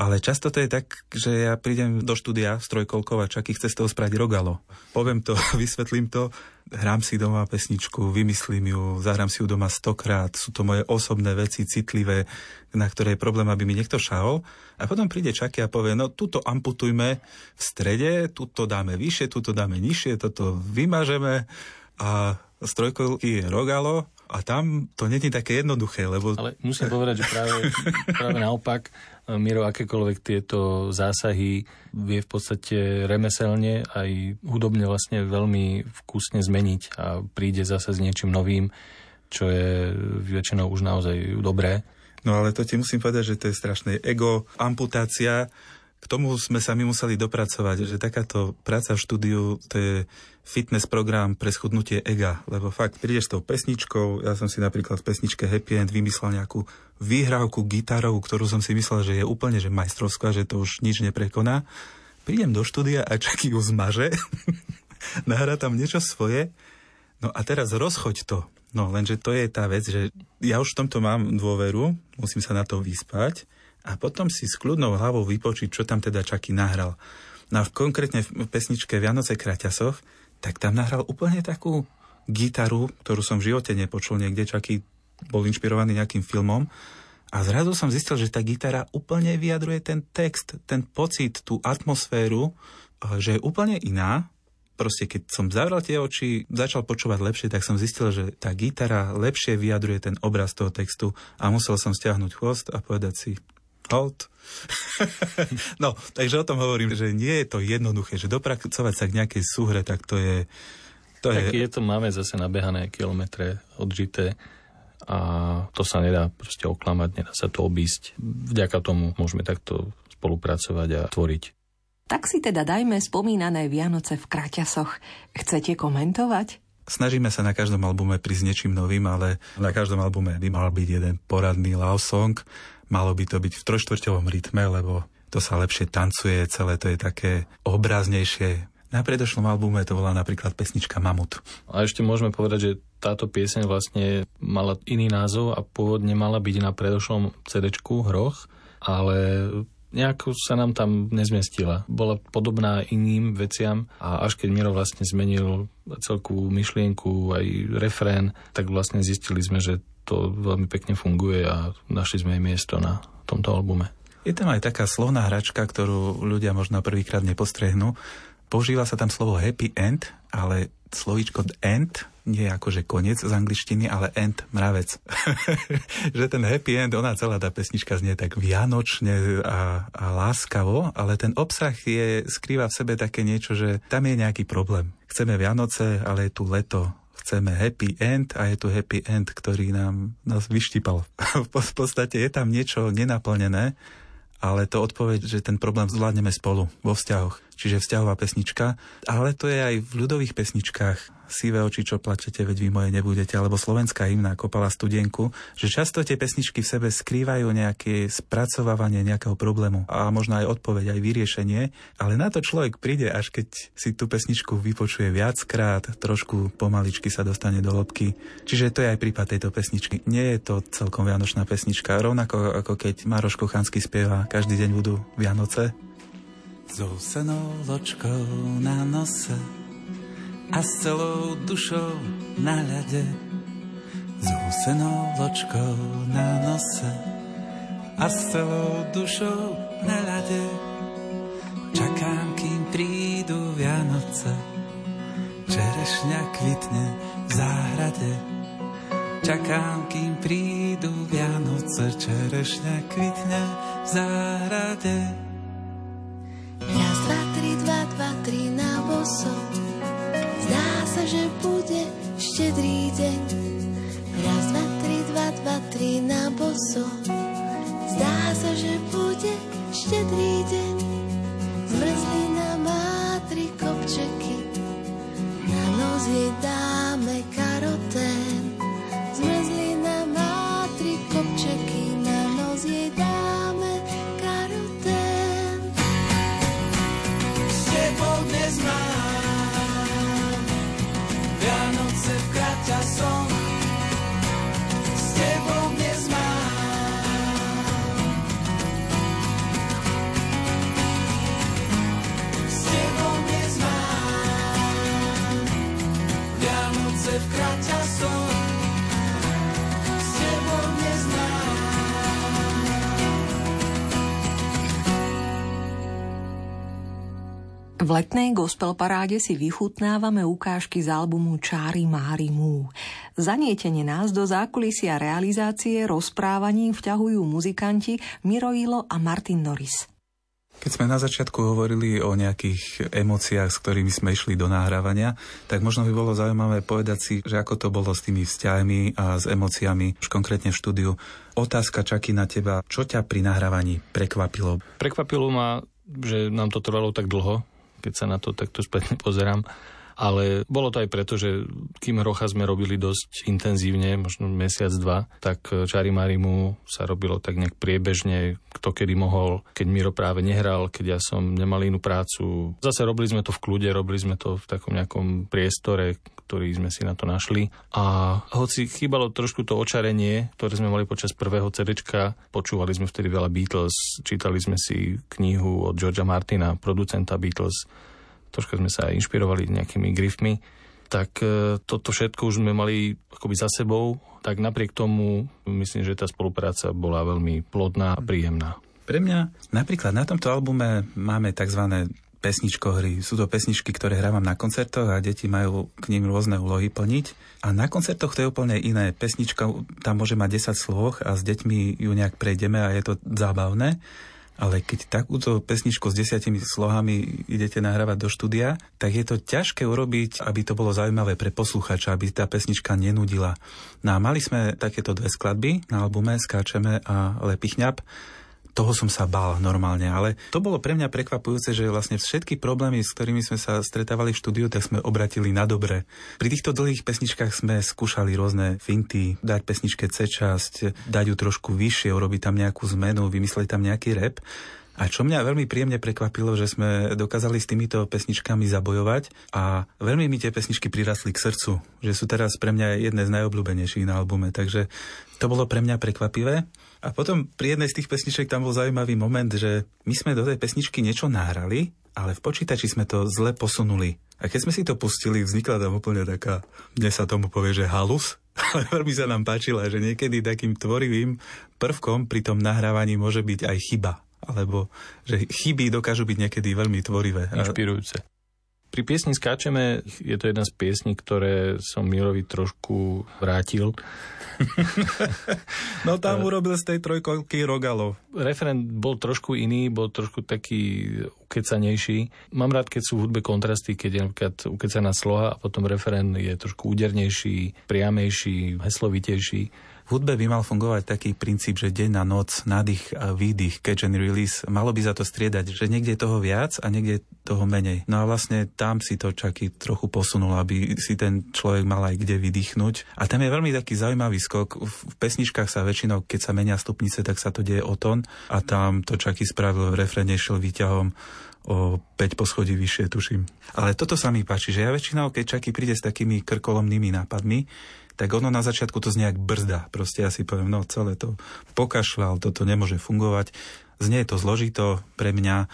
Ale často to je tak, že ja prídem do štúdia s trojkolkou a čaký chce z toho spraviť rogalo. Poviem to, *laughs* vysvetlím to, hrám si doma pesničku, vymyslím ju, zahrám si ju doma stokrát, sú to moje osobné veci, citlivé, na ktoré je problém, aby mi niekto šahol. A potom príde Čaky a povie, no tuto amputujme v strede, tuto dáme vyššie, tuto dáme nižšie, toto vymažeme a z trojkolky je rogalo a tam to není také jednoduché, lebo... Ale musím povedať, že práve, práve naopak, Miro, akékoľvek tieto zásahy vie v podstate remeselne aj hudobne vlastne veľmi vkusne zmeniť a príde zase s niečím novým, čo je väčšinou už naozaj dobré. No ale to ti musím povedať, že to je strašné ego, amputácia, k tomu sme sa my museli dopracovať, že takáto práca v štúdiu, to je fitness program pre schudnutie ega, lebo fakt prídeš s tou pesničkou, ja som si napríklad v pesničke Happy End vymyslel nejakú výhrávku gitarovú, ktorú som si myslel, že je úplne že majstrovská, že to už nič neprekoná. Prídem do štúdia a čaký ju zmaže, *laughs* nahrá tam niečo svoje, no a teraz rozchoď to. No lenže to je tá vec, že ja už v tomto mám dôveru, musím sa na to vyspať, a potom si s kľudnou hlavou vypočiť, čo tam teda Čaky nahral. No a konkrétne v pesničke Vianoce kraťasoch, tak tam nahral úplne takú gitaru, ktorú som v živote nepočul niekde, Čaky bol inšpirovaný nejakým filmom. A zrazu som zistil, že tá gitara úplne vyjadruje ten text, ten pocit, tú atmosféru, že je úplne iná. Proste keď som zavrel tie oči, začal počúvať lepšie, tak som zistil, že tá gitara lepšie vyjadruje ten obraz toho textu a musel som stiahnuť chvost a povedať si, hold. *laughs* no, takže o tom hovorím, že nie je to jednoduché, že dopracovať sa k nejakej súhre, tak to je... To tak je... je to, máme zase nabehané kilometre odžité a to sa nedá proste oklamať, nedá sa to obísť. Vďaka tomu môžeme takto spolupracovať a tvoriť. Tak si teda dajme spomínané Vianoce v Kraťasoch. Chcete komentovať? Snažíme sa na každom albume prísť niečím novým, ale na každom albume by mal byť jeden poradný love song Malo by to byť v trojštvrťovom rytme, lebo to sa lepšie tancuje, celé to je také obraznejšie. Na predošlom albume to bola napríklad pesnička Mamut. A ešte môžeme povedať, že táto pieseň vlastne mala iný názov a pôvodne mala byť na predošlom cd Hroch, ale nejako sa nám tam nezmestila. Bola podobná iným veciam a až keď Miro vlastne zmenil celkú myšlienku, aj refrén, tak vlastne zistili sme, že to veľmi pekne funguje a našli sme jej miesto na tomto albume. Je tam aj taká slovná hračka, ktorú ľudia možno prvýkrát nepostrehnú. Používa sa tam slovo happy end, ale slovíčko end nie je akože koniec z angličtiny, ale end mravec. *laughs* že ten happy end, ona celá tá pesnička znie tak vianočne a, a láskavo, ale ten obsah je, skrýva v sebe také niečo, že tam je nejaký problém. Chceme Vianoce, ale je tu leto, chceme happy end a je tu happy end, ktorý nám nás vyštipal. *laughs* v podstate je tam niečo nenaplnené, ale to odpoveď, že ten problém zvládneme spolu vo vzťahoch. Čiže vzťahová pesnička, ale to je aj v ľudových pesničkách. Sivé oči, čo plačete, veď vy moje nebudete, alebo slovenská hymna Kopala studenku, že často tie pesničky v sebe skrývajú nejaké spracovávanie nejakého problému. A možno aj odpoveď, aj vyriešenie, ale na to človek príde, až keď si tú pesničku vypočuje viackrát, trošku pomaličky sa dostane do lobky. Čiže to je aj prípad tejto pesničky. Nie je to celkom vianočná pesnička, rovnako ako keď Maroš Kochanský spieva Každý deň budú Vianoce. So ločkou na nose a s celou dušou na ľade, s húsenou ločkou na nose a s celou dušou na ľade. Čakám, kým prídu Vianoce, čerešňa kvitne v záhrade. Čakám, kým prídu Vianoce, čerešňa kvitne v záhrade. Tri na boso sa, že bude štedrý deň. Raz, dva, tri, dva, dva, tri na boso. Zdá sa, že bude štedrý deň. Zmrzlina má tri kopčeky. Na nos dáme karotén. V letnej gospel paráde si vychutnávame ukážky z albumu Čári Mári Mú. Zanietenie nás do zákulisia realizácie rozprávaním vťahujú muzikanti Miroilo a Martin Norris. Keď sme na začiatku hovorili o nejakých emóciách, s ktorými sme išli do nahrávania, tak možno by bolo zaujímavé povedať si, že ako to bolo s tými vzťahmi a s emóciami, už konkrétne v štúdiu. Otázka Čaky na teba, čo ťa pri nahrávaní prekvapilo? Prekvapilo ma, že nám to trvalo tak dlho, keď sa na to takto spätne pozerám. Ale bolo to aj preto, že kým Rocha sme robili dosť intenzívne, možno mesiac, dva, tak Čari Marimu sa robilo tak nejak priebežne, kto kedy mohol, keď Miro práve nehral, keď ja som nemal inú prácu. Zase robili sme to v kľude, robili sme to v takom nejakom priestore, ktorý sme si na to našli. A hoci chýbalo trošku to očarenie, ktoré sme mali počas prvého CDčka, počúvali sme vtedy veľa Beatles, čítali sme si knihu od Georgia Martina, producenta Beatles, troška sme sa inšpirovali nejakými grifmi, tak e, toto všetko už sme mali akoby za sebou, tak napriek tomu myslím, že tá spolupráca bola veľmi plodná a príjemná. Pre mňa napríklad na tomto albume máme tzv. pesničkohry. Sú to pesničky, ktoré hrávam na koncertoch a deti majú k nim rôzne úlohy plniť. A na koncertoch to je úplne iné. Pesnička tam môže mať 10 sloh a s deťmi ju nejak prejdeme a je to zábavné. Ale keď takúto pesničku s desiatimi slohami idete nahrávať do štúdia, tak je to ťažké urobiť, aby to bolo zaujímavé pre posluchača, aby tá pesnička nenudila. No a mali sme takéto dve skladby na albume Skáčeme a Lepichňap toho som sa bál normálne, ale to bolo pre mňa prekvapujúce, že vlastne všetky problémy, s ktorými sme sa stretávali v štúdiu, tak sme obratili na dobre. Pri týchto dlhých pesničkách sme skúšali rôzne finty, dať pesničke C-časť, dať ju trošku vyššie, urobiť tam nejakú zmenu, vymyslieť tam nejaký rap. A čo mňa veľmi príjemne prekvapilo, že sme dokázali s týmito pesničkami zabojovať a veľmi mi tie pesničky prirastli k srdcu, že sú teraz pre mňa jedné z najobľúbenejších na albume, takže to bolo pre mňa prekvapivé. A potom pri jednej z tých pesniček tam bol zaujímavý moment, že my sme do tej pesničky niečo nahrali, ale v počítači sme to zle posunuli. A keď sme si to pustili, vznikla tam úplne taká, dnes sa tomu povie, že halus, *laughs* ale veľmi sa nám páčila, že niekedy takým tvorivým prvkom pri tom nahrávaní môže byť aj chyba. Alebo že chyby dokážu byť niekedy veľmi tvorivé. Inšpirujúce. Pri piesni Skáčeme je to jedna z piesní, ktoré som Mirovi trošku vrátil *laughs* no tam urobil z tej trojkolky Rogalo. Referent bol trošku iný, bol trošku taký ukecanejší. Mám rád, keď sú v hudbe kontrasty, keď je napríklad ukecaná sloha a potom referent je trošku údernejší, priamejší, heslovitejší hudbe by mal fungovať taký princíp, že deň na noc, nádych a výdych, catch and release, malo by za to striedať, že niekde je toho viac a niekde je toho menej. No a vlastne tam si to čaky trochu posunul, aby si ten človek mal aj kde vydýchnuť. A tam je veľmi taký zaujímavý skok. V pesničkách sa väčšinou, keď sa menia stupnice, tak sa to deje o tón a tam to čaky spravil v refrene šiel výťahom o 5 poschodí vyššie, tuším. Ale toto sa mi páči, že ja väčšinou, keď Čaky príde s takými krkolomnými nápadmi, tak ono na začiatku to znie jak brzda. Proste ja si poviem, no celé to pokašľal, toto nemôže fungovať. Znie to zložito pre mňa,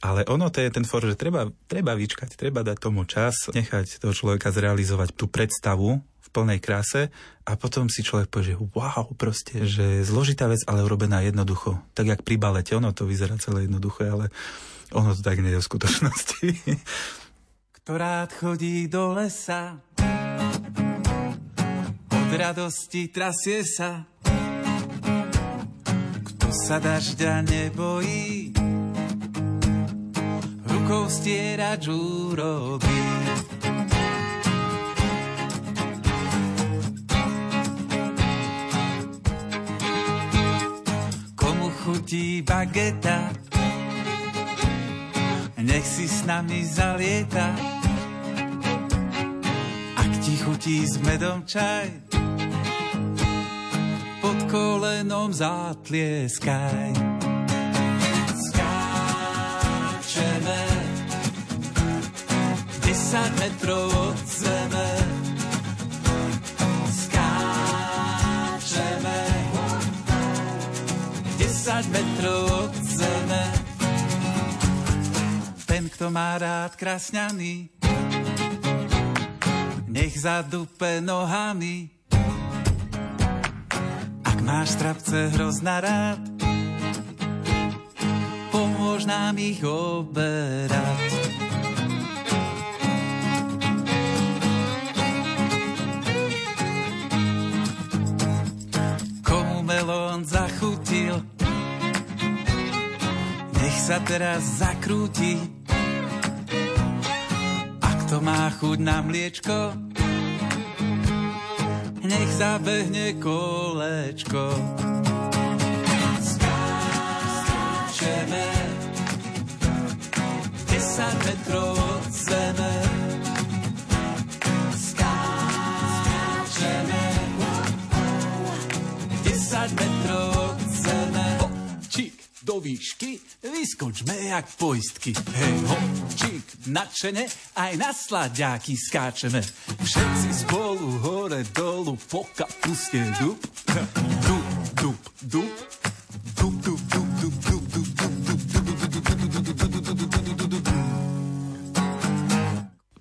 ale ono to je ten for, že treba, treba vyčkať, treba dať tomu čas, nechať toho človeka zrealizovať tú predstavu v plnej kráse a potom si človek povie, že wow, proste, že je zložitá vec, ale urobená jednoducho. Tak jak pri balete, ono to vyzerá celé jednoduché, ale ono to tak nie je v skutočnosti. Ktorá chodí do lesa radosti trasie sa. Kto sa dažďa nebojí, rukou stierač urobí. Komu chutí bageta, nech si s nami zalieta. Ak ti chutí s medom čaj, kolenom zatlieskaj. Skáčeme 10 metrov od zeme. Skáčeme 10 metrov od zeme. Ten, kto má rád krásňany, nech zadupe nohami. Máš strapce hrozná rád, pomôž nám ich oberať. Komu melón zachutil, nech sa teraz zakrúti. Ak to má chuť na mliečko, nech zabehne kolečko. Skáčeme 10 metrov od zeme. Skáčeme 10 metrov do výšky, vyskočme jak poistky. Hej, hopčík, nadšene, aj na sladiaky skáčeme. Všetci spolu hore dolu po kapuste dup. Dup, dup, dup. Dup, dup, dup, dup, dup, dup, dup, dup,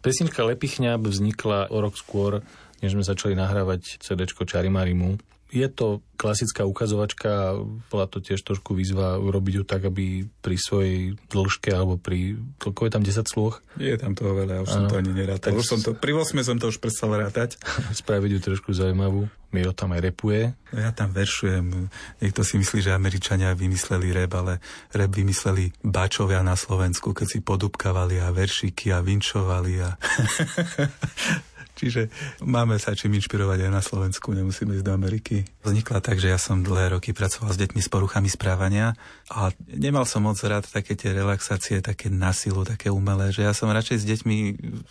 Pesnička Lepichňab vznikla o rok skôr, než sme začali nahrávať CD Čarimarimu. Je to klasická ukazovačka, bola to tiež trošku výzva urobiť ju tak, aby pri svojej dĺžke alebo pri, koľko je tam 10 slôch? Je tam toho veľa, už som to ani nerátal. Tak Už som to, pri 8 som to už prestal rátať. *laughs* Spraviť ju trošku zaujímavú. Miro tam aj repuje. Ja tam veršujem. Niekto si myslí, že Američania vymysleli rap, ale rap vymysleli bačovia na Slovensku, keď si podupkavali a veršiky a vinčovali a... *laughs* Čiže máme sa čím inšpirovať aj na Slovensku, nemusíme ísť do Ameriky. Vznikla tak, že ja som dlhé roky pracoval s deťmi s poruchami správania a nemal som moc rád také tie relaxácie, také nasilu, také umelé, že ja som radšej s deťmi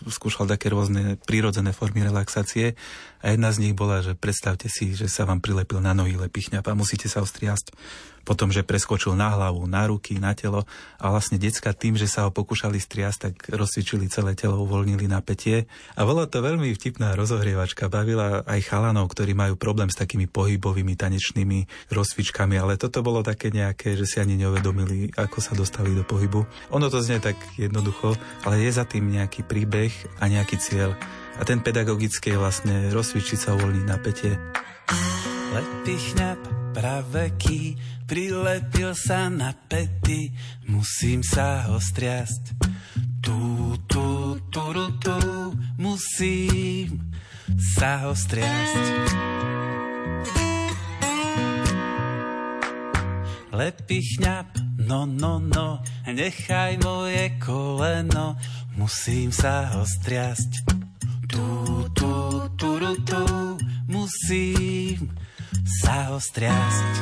skúšal také rôzne prírodzené formy relaxácie a jedna z nich bola, že predstavte si, že sa vám prilepil na nohy lepichňap a musíte sa ostriasť potom, že preskočil na hlavu, na ruky, na telo a vlastne decka tým, že sa ho pokúšali striasť, tak rozcvičili celé telo, uvoľnili napätie. A bola to veľmi vtipná rozohrievačka, bavila aj chalanov, ktorí majú problém s takými pohybovými tanečnými rozcvičkami, ale toto bolo také nejaké, že si ani neuvedomili, ako sa dostali do pohybu. Ono to znie tak jednoducho, ale je za tým nejaký príbeh a nejaký cieľ. A ten pedagogický je vlastne rozcvičiť sa, uvoľniť napätie. Lepichňap praveký, prilepil sa na pety, musím sa ho striasť. Tu, tu, tu, tu, tu, musím sa ho striasť. Lepichňap, no, no, no, nechaj moje koleno, musím sa ho striasť. Tu, tu, tu, tu, tu, musím sa ho striasť.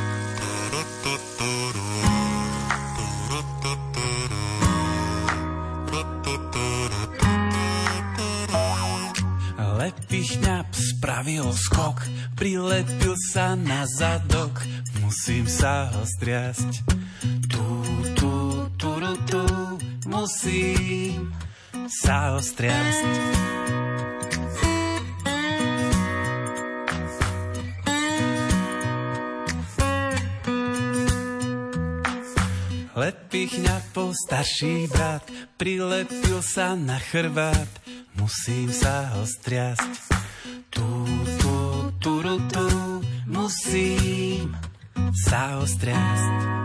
Lepišňap spravil skok, prilepil sa na zadok, musím sa ho striasť. Tu, tu, tu, tu, tu, musím sa ho striasť. Lepichňapov starší brat prilepil sa na chrbát, musím sa ho striasť. Tu, tu, tu, tu, tu, musím sa ho striasť.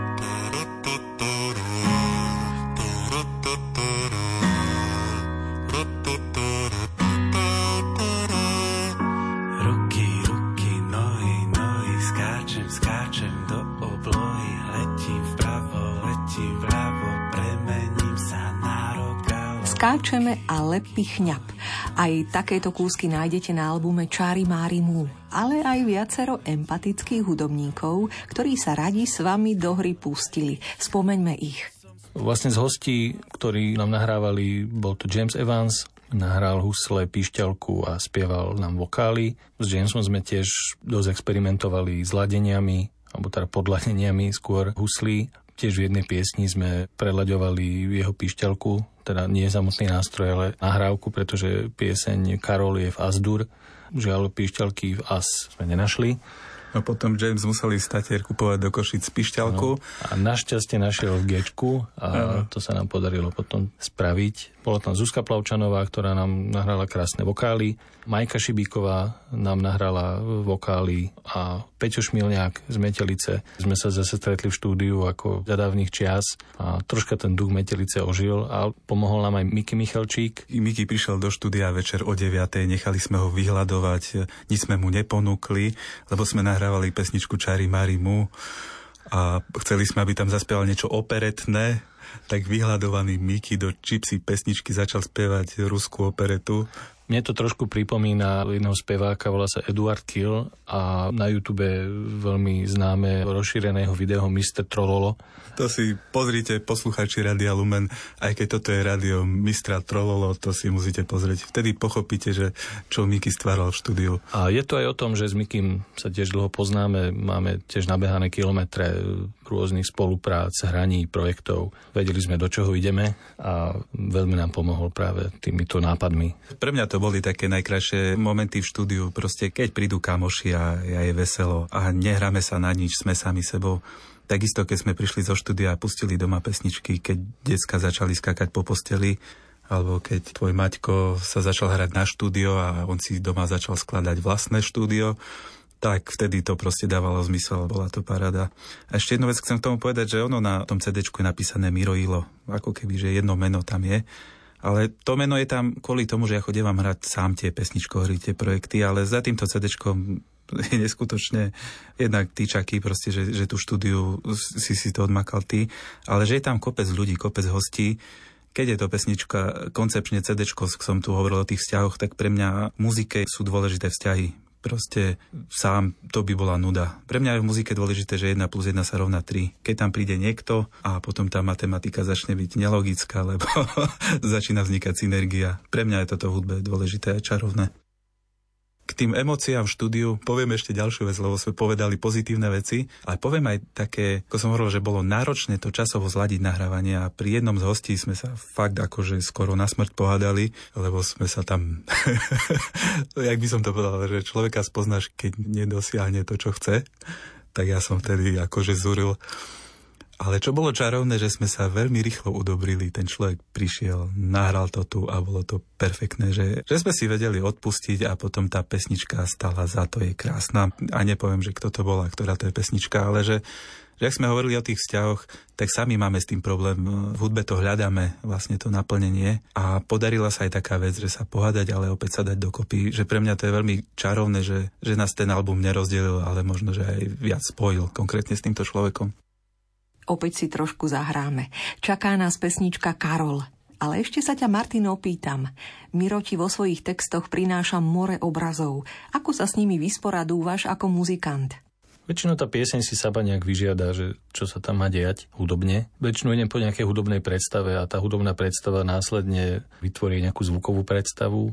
Skáčeme a lepí chňap. Aj takéto kúsky nájdete na albume Čári Mári Mú, ale aj viacero empatických hudobníkov, ktorí sa radi s vami do hry pustili. Spomeňme ich. Vlastne z hostí, ktorí nám nahrávali, bol to James Evans, nahral husle, píšťalku a spieval nám vokály. S Jamesom sme tiež dosť experimentovali s ladeniami, alebo teda podladeniami skôr huslí. Tiež v jednej piesni sme prelaďovali jeho píšťalku, teda nie samotný nástroj, ale nahrávku, pretože pieseň Karol je v Asdur. Žiaľ, píšťalky v As sme nenašli. No potom James musel ísť kupovať do Košic pišťalku. No, a našťastie našiel v Gečku a no. to sa nám podarilo potom spraviť. Bola tam Zuzka Plavčanová, ktorá nám nahrala krásne vokály. Majka Šibíková nám nahrala vokály a Peťo Šmilňák z Metelice. Sme sa zase stretli v štúdiu ako za dávnych čias a troška ten duch Metelice ožil a pomohol nám aj Miki Michalčík. Miki prišiel do štúdia večer o 9. Nechali sme ho vyhľadovať, nič sme mu neponúkli, lebo sme nahrávali pesničku Čari Mari Mu a chceli sme, aby tam zaspieval niečo operetné, tak vyhľadovaný Miky do čipsy pesničky začal spievať ruskú operetu. Mne to trošku pripomína jedného speváka, volá sa Eduard Kill a na YouTube veľmi známe rozšíreného videa Mr. Trololo. To si pozrite, posluchači Radia Lumen, aj keď toto je radio Mistra Trololo, to si musíte pozrieť. Vtedy pochopíte, že čo Miky stváral v štúdiu. A je to aj o tom, že s Mikym sa tiež dlho poznáme, máme tiež nabehané kilometre rôznych spoluprác, hraní, projektov. Vedeli sme, do čoho ideme a veľmi nám pomohol práve týmito nápadmi. Pre mňa to boli také najkrajšie momenty v štúdiu, proste keď prídu kamoši a ja je veselo a nehráme sa na nič, sme sami sebou. Takisto, keď sme prišli zo štúdia a pustili doma pesničky, keď decka začali skakať po posteli, alebo keď tvoj Maťko sa začal hrať na štúdio a on si doma začal skladať vlastné štúdio, tak vtedy to proste dávalo zmysel, bola to parada. A ešte jednu vec chcem k tomu povedať, že ono na tom CD je napísané Miroilo, ako keby, že jedno meno tam je. Ale to meno je tam kvôli tomu, že ja chodím vám hrať sám tie pesničkohry, tie projekty, ale za týmto CD *laughs* je neskutočne jednak týčaky, proste, že, že tú štúdiu si si to odmakal ty, ale že je tam kopec ľudí, kopec hostí, keď je to pesnička, koncepčne CD, som tu hovoril o tých vzťahoch, tak pre mňa muzike sú dôležité vzťahy proste sám to by bola nuda. Pre mňa je v muzike dôležité, že 1 plus 1 sa rovná 3. Keď tam príde niekto a potom tá matematika začne byť nelogická, lebo *laughs* začína vznikať synergia. Pre mňa je toto v hudbe dôležité a čarovné. K tým emóciám v štúdiu poviem ešte ďalšiu vec, lebo sme povedali pozitívne veci, ale poviem aj také, ako som hovoril, že bolo náročné to časovo zladiť nahrávanie a pri jednom z hostí sme sa fakt akože skoro na smrť pohádali, lebo sme sa tam, *laughs* jak by som to povedal, že človeka spoznáš, keď nedosiahne to, čo chce, tak ja som vtedy akože zúril ale čo bolo čarovné, že sme sa veľmi rýchlo udobrili. Ten človek prišiel, nahral to tu a bolo to perfektné, že, že sme si vedeli odpustiť a potom tá pesnička stala za to, je krásna. A nepoviem, že kto to bola, ktorá to je pesnička, ale že že ak sme hovorili o tých vzťahoch, tak sami máme s tým problém. V hudbe to hľadáme, vlastne to naplnenie. A podarila sa aj taká vec, že sa pohádať, ale opäť sa dať dokopy. Že pre mňa to je veľmi čarovné, že, že nás ten album nerozdelil, ale možno, že aj viac spojil konkrétne s týmto človekom opäť si trošku zahráme. Čaká nás pesnička Karol. Ale ešte sa ťa, Martin, opýtam. Miro ti vo svojich textoch prináša more obrazov. Ako sa s nimi vysporadúvaš ako muzikant? Väčšinou tá pieseň si saba nejak vyžiada, že čo sa tam má dejať hudobne. Väčšinou idem po nejakej hudobnej predstave a tá hudobná predstava následne vytvorí nejakú zvukovú predstavu.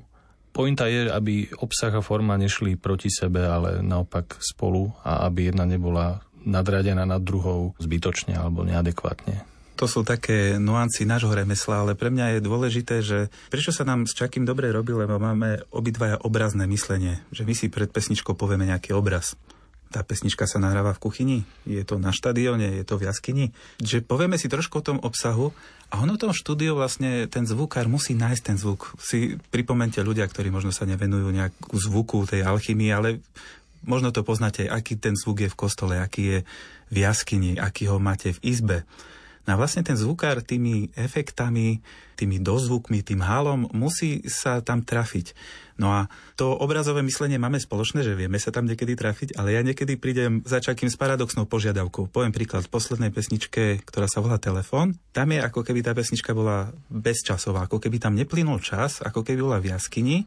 Pointa je, aby obsah a forma nešli proti sebe, ale naopak spolu a aby jedna nebola nadradená nad druhou zbytočne alebo neadekvátne. To sú také nuancy nášho remesla, ale pre mňa je dôležité, že prečo sa nám s Čakým dobre robí, lebo máme obidvaja obrazné myslenie, že my si pred pesničkou povieme nejaký obraz tá pesnička sa nahráva v kuchyni, je to na štadióne, je to v jaskyni. Že povieme si trošku o tom obsahu a ono tom štúdiu vlastne ten zvukár musí nájsť ten zvuk. Si pripomente ľudia, ktorí možno sa nevenujú nejakú zvuku tej alchymii, ale možno to poznáte, aký ten zvuk je v kostole, aký je v jaskyni, aký ho máte v izbe. No a vlastne ten zvukár tými efektami, tými dozvukmi, tým hálom musí sa tam trafiť. No a to obrazové myslenie máme spoločné, že vieme sa tam niekedy trafiť, ale ja niekedy prídem za čakým s paradoxnou požiadavkou. Poviem príklad v poslednej pesničke, ktorá sa volá Telefón. Tam je ako keby tá pesnička bola bezčasová, ako keby tam neplynul čas, ako keby bola v jaskyni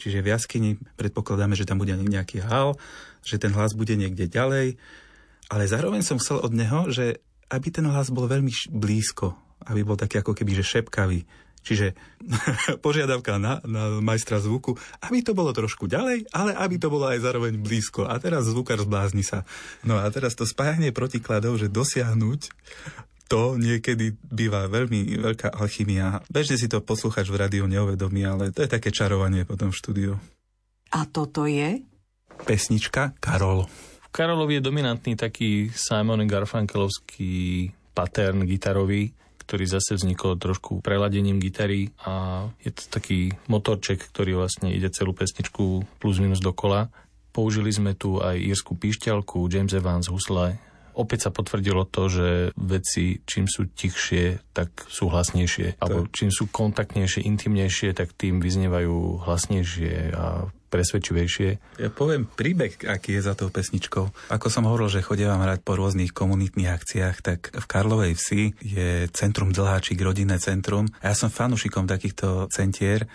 Čiže v jaskyni predpokladáme, že tam bude nejaký hal, že ten hlas bude niekde ďalej, ale zároveň som chcel od neho, že aby ten hlas bol veľmi blízko, aby bol taký ako keby, že šepkavý. Čiže *laughs* požiadavka na, na majstra zvuku, aby to bolo trošku ďalej, ale aby to bolo aj zároveň blízko. A teraz zvukár zblázni sa. No a teraz to spájanie protikladov, že dosiahnuť to niekedy býva veľmi veľká alchymia. Bežne si to poslúchač v rádiu neuvedomí, ale to je také čarovanie potom v štúdiu. A toto je? Pesnička Karol. V Karolovi je dominantný taký Simon Garfunkelovský pattern gitarový, ktorý zase vznikol trošku preladením gitary a je to taký motorček, ktorý vlastne ide celú pesničku plus minus dokola. Použili sme tu aj írsku píšťalku, James Evans husle. Opäť sa potvrdilo to, že veci čím sú tichšie, tak sú hlasnejšie. Alebo čím sú kontaktnejšie, intimnejšie, tak tým vyznievajú hlasnejšie a presvedčivejšie. Ja poviem príbeh, aký je za tou pesničkou. Ako som hovoril, že chodievam hrať po rôznych komunitných akciách, tak v Karlovej vsi je centrum Dlháčik, rodinné centrum. A ja som fanúšikom takýchto centier.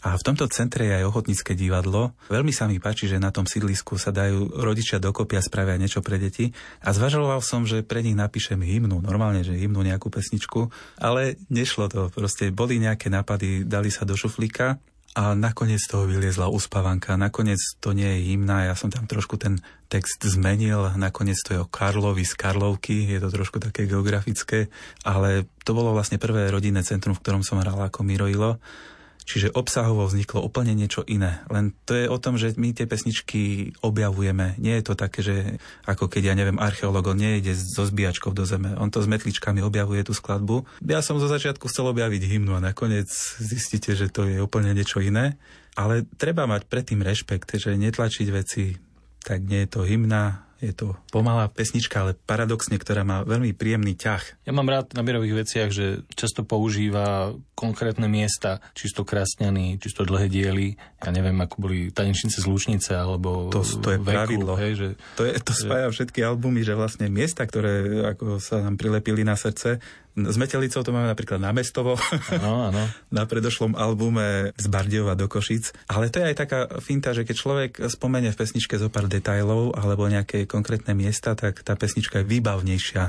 A v tomto centre je aj ochotnícke divadlo. Veľmi sa mi páči, že na tom sídlisku sa dajú rodičia dokopy a spravia niečo pre deti. A zvažoval som, že pre nich napíšem hymnu, normálne, že hymnu nejakú pesničku, ale nešlo to. Proste boli nejaké nápady, dali sa do šuflíka a nakoniec toho vyliezla uspávanka. Nakoniec to nie je hymna, ja som tam trošku ten text zmenil, nakoniec to je o Karlovi z Karlovky, je to trošku také geografické, ale to bolo vlastne prvé rodinné centrum, v ktorom som hral ako Miroilo Čiže obsahovo vzniklo úplne niečo iné. Len to je o tom, že my tie pesničky objavujeme. Nie je to také, že ako keď, ja neviem, archeológ, nejde so zbíjačkou do zeme. On to s metličkami objavuje tú skladbu. Ja som zo začiatku chcel objaviť hymnu a nakoniec zistíte, že to je úplne niečo iné. Ale treba mať predtým rešpekt, že netlačiť veci, tak nie je to hymna, je to pomalá pesnička, ale paradoxne, ktorá má veľmi príjemný ťah. Ja mám rád na mirových veciach, že často používa konkrétne miesta, čisto krásňany, čisto dlhé diely. Ja neviem, ako boli tanečnice z Lučnice, alebo to, to je veku, pravidlo. Hej, že, to, je, to spája všetky albumy, že vlastne miesta, ktoré ako sa nám prilepili na srdce, s Metelicou to máme napríklad na Mestovo, ano, ano. *laughs* na predošlom albume z Bardiova do Košic. Ale to je aj taká finta, že keď človek spomenie v pesničke zo pár detajlov alebo nejaké konkrétne miesta, tak tá pesnička je výbavnejšia.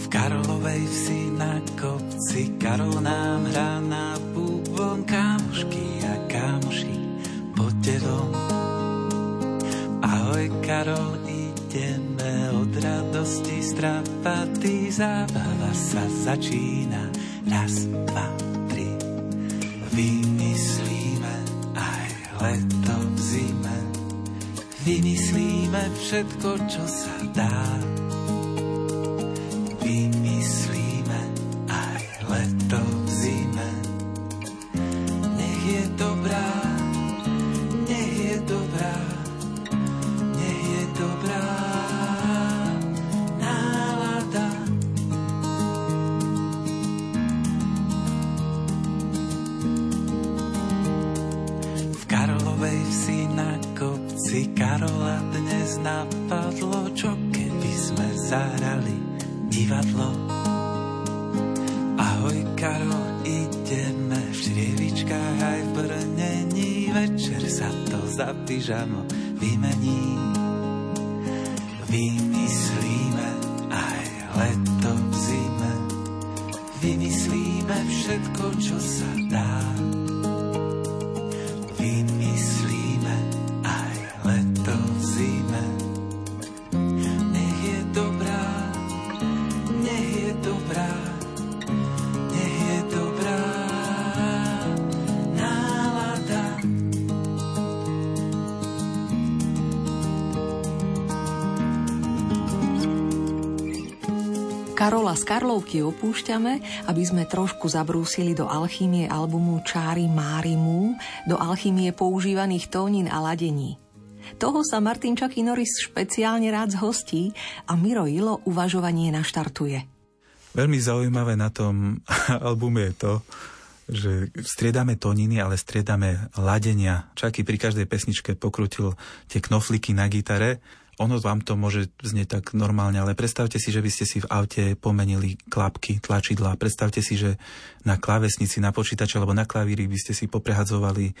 V Karolovej vsi na kopci Karol nám hrá na von. Ahoj Karol, ideme od radosti strapatý, zábava sa začína. Raz, dva, tri. Vymyslíme aj leto v zime. Vymyslíme všetko, čo sa dá. Kopci Karola dnes napadlo, čo keby sme zahrali divadlo. Ahoj Karol, ideme v šrievičkách aj v brnení, večer sa to za pyžamo vymení. Vymyslíme aj leto v zime, vymyslíme všetko, čo sa dá. Karlovky opúšťame, aby sme trošku zabrúsili do alchýmie albumu Čári Márimu, do alchýmie používaných tónin a ladení. Toho sa Martin Čaky Norris špeciálne rád zhostí a Miro Ilo uvažovanie naštartuje. Veľmi zaujímavé na tom *laughs* albume je to, že striedame tóniny, ale striedame ladenia. Čaky pri každej pesničke pokrutil tie knofliky na gitare ono vám to môže znieť tak normálne, ale predstavte si, že by ste si v aute pomenili klapky, tlačidla. Predstavte si, že na klávesnici, na počítači alebo na klavíri by ste si poprehadzovali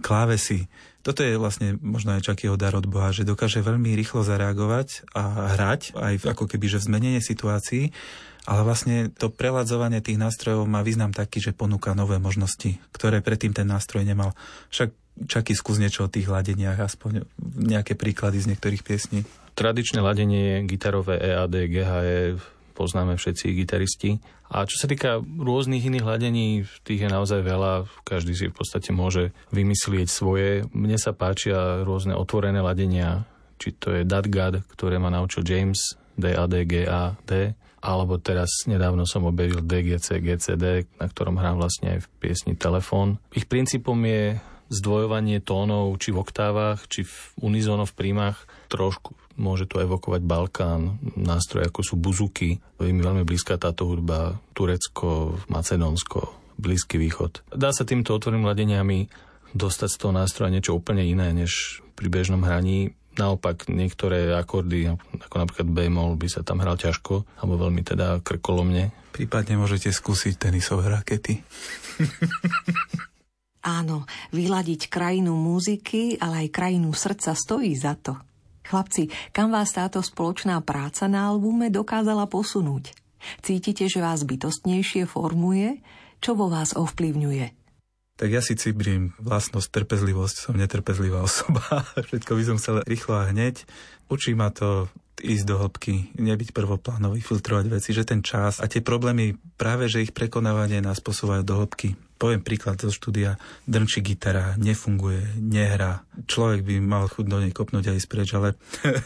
klávesy. Toto je vlastne možno aj Čakýho dar od Boha, že dokáže veľmi rýchlo zareagovať a hrať, aj ako keby že v zmenenie situácií, ale vlastne to preladzovanie tých nástrojov má význam taký, že ponúka nové možnosti, ktoré predtým ten nástroj nemal. Však Čaky, skús niečo o tých ladeniach, aspoň nejaké príklady z niektorých piesní. Tradičné ladenie je gitarové EAD, GHE, poznáme všetci gitaristi. A čo sa týka rôznych iných hladení, tých je naozaj veľa, každý si v podstate môže vymyslieť svoje. Mne sa páčia rôzne otvorené ladenia, či to je DADGAD, ktoré ma naučil James, D-A-D-G-A-D, alebo teraz nedávno som objavil DGC, GCD, na ktorom hrám vlastne aj v piesni Telefón. Ich princípom je zdvojovanie tónov, či v oktávach, či v unizóno v príjmach, trošku môže to evokovať Balkán, nástroje ako sú buzuky. Je mi veľmi blízka táto hudba, Turecko, Macedónsko, Blízky východ. Dá sa týmto otvorným ladeniami dostať z toho nástroja niečo úplne iné, než pri bežnom hraní. Naopak niektoré akordy, ako napríklad B-moll, by sa tam hral ťažko, alebo veľmi teda krkolomne. Prípadne môžete skúsiť tenisové rakety. *laughs* Áno, vyladiť krajinu muziky, ale aj krajinu srdca stojí za to. Chlapci, kam vás táto spoločná práca na albume dokázala posunúť? Cítite, že vás bytostnejšie formuje? Čo vo vás ovplyvňuje? Tak ja si cibrím vlastnosť, trpezlivosť, som netrpezlivá *laughs* osoba. Všetko by som chcel rýchlo a hneď. Učí ma to ísť do hĺbky, nebyť prvoplánový, filtrovať veci, že ten čas a tie problémy, práve že ich prekonávanie nás posúvajú do hĺbky. Poviem príklad zo štúdia. Drnčí gitara, nefunguje, nehrá. Človek by mal chuť do nej kopnúť aj spreč, ale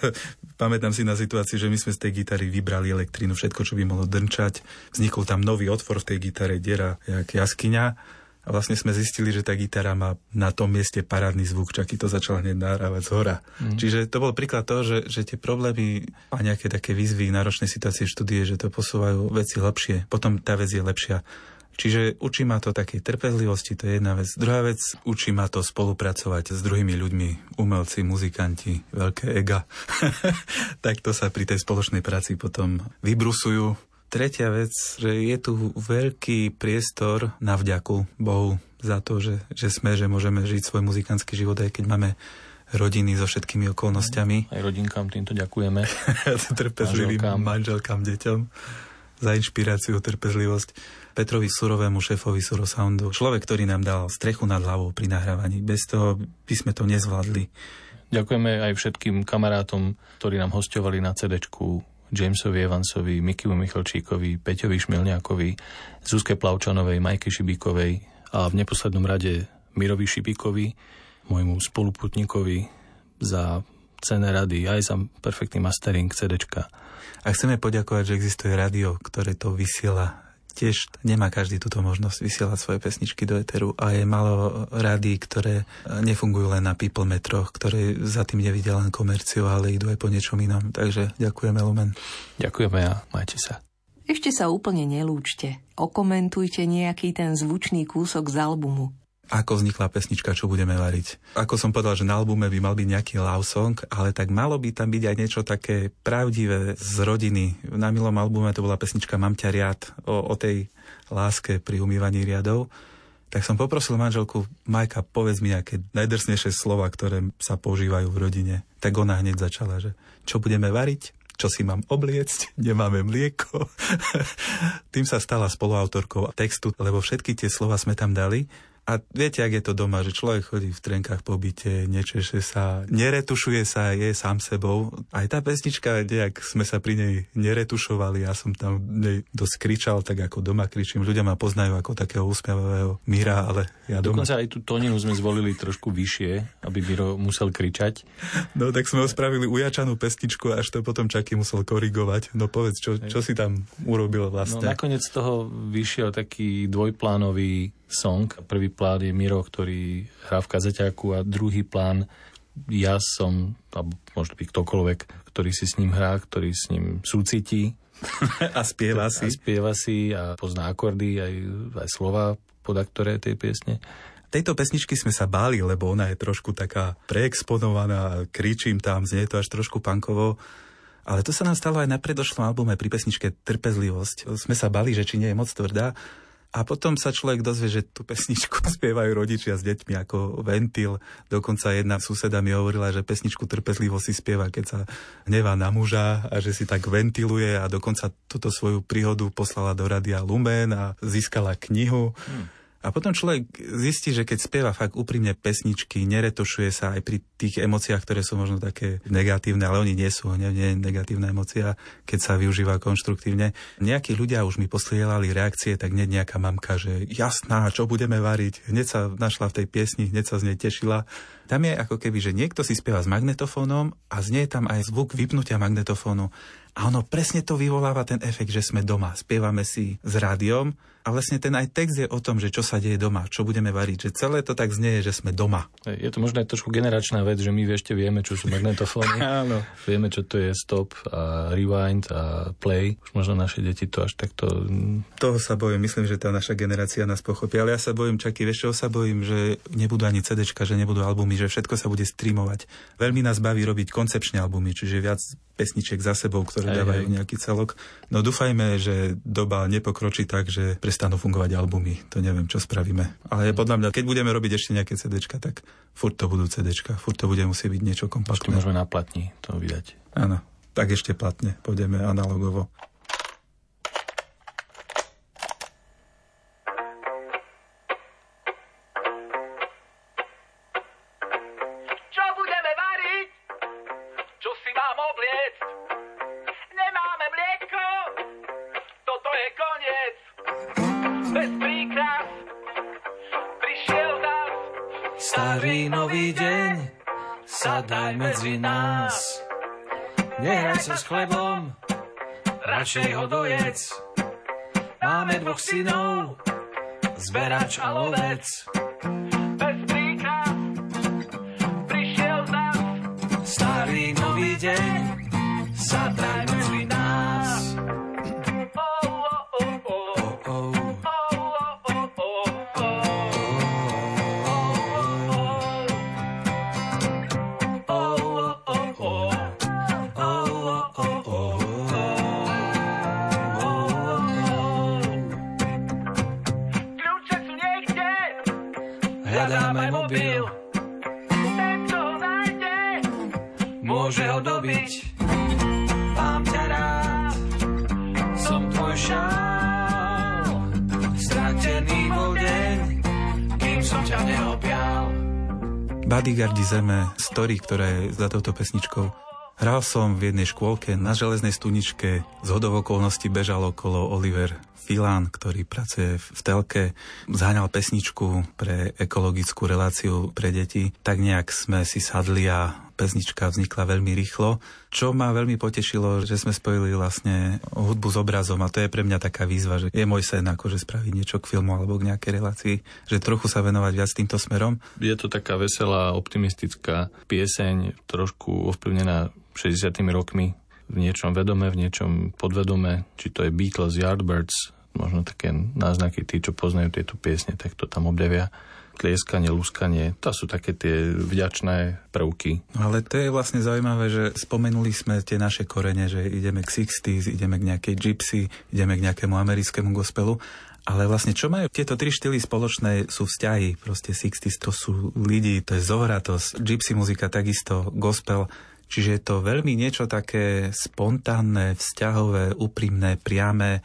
*laughs* pamätám si na situáciu, že my sme z tej gitary vybrali elektrínu, všetko, čo by mohlo drnčať. Vznikol tam nový otvor v tej gitare, diera, jak jaskyňa. A vlastne sme zistili, že tá gitara má na tom mieste parádny zvuk, čaký to začal hneď nahrávať z hora. Mm. Čiže to bol príklad toho, že, že tie problémy a nejaké také výzvy, náročné situácie štúdie, že to posúvajú veci lepšie. Potom tá vec je lepšia. Čiže učí ma to takej trpezlivosti, to je jedna vec. Druhá vec, učí ma to spolupracovať s druhými ľuďmi, umelci, muzikanti, veľké ega. *laughs* tak to sa pri tej spoločnej práci potom vybrusujú. Tretia vec, že je tu veľký priestor na vďaku Bohu za to, že, že sme, že môžeme žiť svoj muzikantský život, aj keď máme rodiny so všetkými okolnostiami. Aj rodinkám týmto ďakujeme. *laughs* Trpezlivým manželkám, manželkám, deťom za inšpiráciu, trpezlivosť. Petrovi Surovému šéfovi Surosoundu. Človek, ktorý nám dal strechu nad hlavou pri nahrávaní. Bez toho by sme to nezvládli. Ďakujeme aj všetkým kamarátom, ktorí nám hostovali na cd Jamesovi Evansovi, Mikimu Michalčíkovi, Peťovi Šmilňákovi, Zuzke Plavčanovej, Majke Šibíkovej a v neposlednom rade Mirovi Šibíkovi, môjmu spoluputníkovi za cené rady, aj za perfektný mastering CDčka. A chceme poďakovať, že existuje radio, ktoré to vysiela tiež nemá každý túto možnosť vysielať svoje pesničky do eteru a je malo rady, ktoré nefungujú len na people metroch, ktoré za tým nevidia len komerciu, ale idú aj po niečom inom. Takže ďakujeme, Lumen. Ďakujeme a majte sa. Ešte sa úplne nelúčte. Okomentujte nejaký ten zvučný kúsok z albumu ako vznikla pesnička, čo budeme variť. Ako som povedal, že na albume by mal byť nejaký love song, ale tak malo by tam byť aj niečo také pravdivé z rodiny. Na milom albume to bola pesnička Mám ťa riad o, o tej láske pri umývaní riadov. Tak som poprosil manželku, Majka, povedz mi nejaké najdrsnejšie slova, ktoré sa používajú v rodine. Tak ona hneď začala, že čo budeme variť? čo si mám obliecť, *laughs* nemáme mlieko. *laughs* Tým sa stala spoluautorkou textu, lebo všetky tie slova sme tam dali a viete, ak je to doma, že človek chodí v trenkách po byte, nečeše sa, neretušuje sa, je sám sebou. Aj tá pesnička, nejak sme sa pri nej neretušovali, ja som tam nej dosť kričal, tak ako doma kričím. Ľudia ma poznajú ako takého úsmiavého Mira, ale ja doma... Dokonca aj tú tóninu sme zvolili trošku vyššie, aby Miro musel kričať. No tak sme ho spravili ujačanú pesničku až to potom Čaky musel korigovať. No povedz, čo, čo si tam urobil vlastne? No nakoniec z toho vyšiel taký dvojplánový song. Prvý plán je Miro, ktorý hrá v kazeťáku a druhý plán ja som, alebo možno byť ktokoľvek, ktorý si s ním hrá, ktorý s ním súcití. *laughs* a spieva si. A spieva si a pozná akordy, aj, aj slova, poda ktoré tej piesne. Tejto pesničky sme sa báli, lebo ona je trošku taká preexponovaná, kričím tam, znie to až trošku pankovo. Ale to sa nám stalo aj na predošlom albume pri pesničke Trpezlivosť. Sme sa bali, že či nie je moc tvrdá. A potom sa človek dozvie, že tú pesničku *laughs* spievajú rodičia s deťmi ako ventil. Dokonca jedna suseda mi hovorila, že pesničku trpezlivo si spieva, keď sa hnevá na muža a že si tak ventiluje a dokonca túto svoju príhodu poslala do radia Lumen a získala knihu. Hmm. A potom človek zistí, že keď spieva fakt úprimne pesničky, neretušuje sa aj pri tých emóciách, ktoré sú možno také negatívne, ale oni nie sú, nie, nie negatívna emócia, keď sa využíva konštruktívne. Nejakí ľudia už mi posielali reakcie, tak nie nejaká mamka, že jasná, čo budeme variť. Hneď sa našla v tej piesni, hneď sa z nej tešila. Tam je ako keby, že niekto si spieva s magnetofónom a znie tam aj zvuk vypnutia magnetofónu. A ono presne to vyvoláva ten efekt, že sme doma. Spievame si s rádiom a vlastne ten aj text je o tom, že čo sa deje doma, čo budeme variť, že celé to tak znie, že sme doma. Je to možno aj trošku generačná vec, že my ešte vieme, čo sú magnetofóny. *laughs* Áno. Vieme, čo to je stop a rewind a play. Už možno naše deti to až takto... Toho sa bojím, myslím, že tá naša generácia nás pochopí, ale ja sa bojím, čaký, vieš čo sa bojím, že nebudú ani CDčka, že nebudú albumy, že všetko sa bude streamovať. Veľmi nás baví robiť koncepčné albumy, čiže viac pesniček za sebou, ktoré Hej, dávajú hej. nejaký celok. No dúfajme, že doba nepokročí tak, že prestanú fungovať albumy. To neviem, čo spravíme. Ale podľa mňa, keď budeme robiť ešte nejaké CDčka, tak furt to budú CDčka. Furt to bude musieť byť niečo Ešte kompaktné. môžeme na platni to vydať. Áno, tak ešte platne. Pôjdeme analogovo. Sadaj medzi nás. Nehraj sa s chlebom, radšej ho dojedz. Máme dvoch synov, zberač a lovec. Bez príkaz prišiel zas Starý nový deň, sadaj medzi Bodyguardi zeme, story, ktorá je za touto pesničkou. Hral som v jednej škôlke na železnej stuničke, z hodov okolností bežal okolo Oliver Filan, ktorý pracuje v telke, zháňal pesničku pre ekologickú reláciu pre deti. Tak nejak sme si sadli a pesnička vznikla veľmi rýchlo, čo ma veľmi potešilo, že sme spojili vlastne hudbu s obrazom a to je pre mňa taká výzva, že je môj sen akože spraviť niečo k filmu alebo k nejakej relácii, že trochu sa venovať viac týmto smerom. Je to taká veselá, optimistická pieseň, trošku ovplyvnená 60 rokmi, v niečom vedome, v niečom podvedome, či to je Beatles, Yardbirds, možno také náznaky, tí, čo poznajú tieto piesne, tak to tam objavia. Tlieskanie, luskanie, to sú také tie vďačné prvky. Ale to je vlastne zaujímavé, že spomenuli sme tie naše korene, že ideme k 60s, ideme k nejakej gypsy, ideme k nejakému americkému gospelu, ale vlastne čo majú tieto tri štýly spoločné sú vzťahy. Proste 60s to sú lidi, to je zohratosť, gypsy muzika takisto, gospel. Čiže je to veľmi niečo také spontánne, vzťahové, úprimné, priame.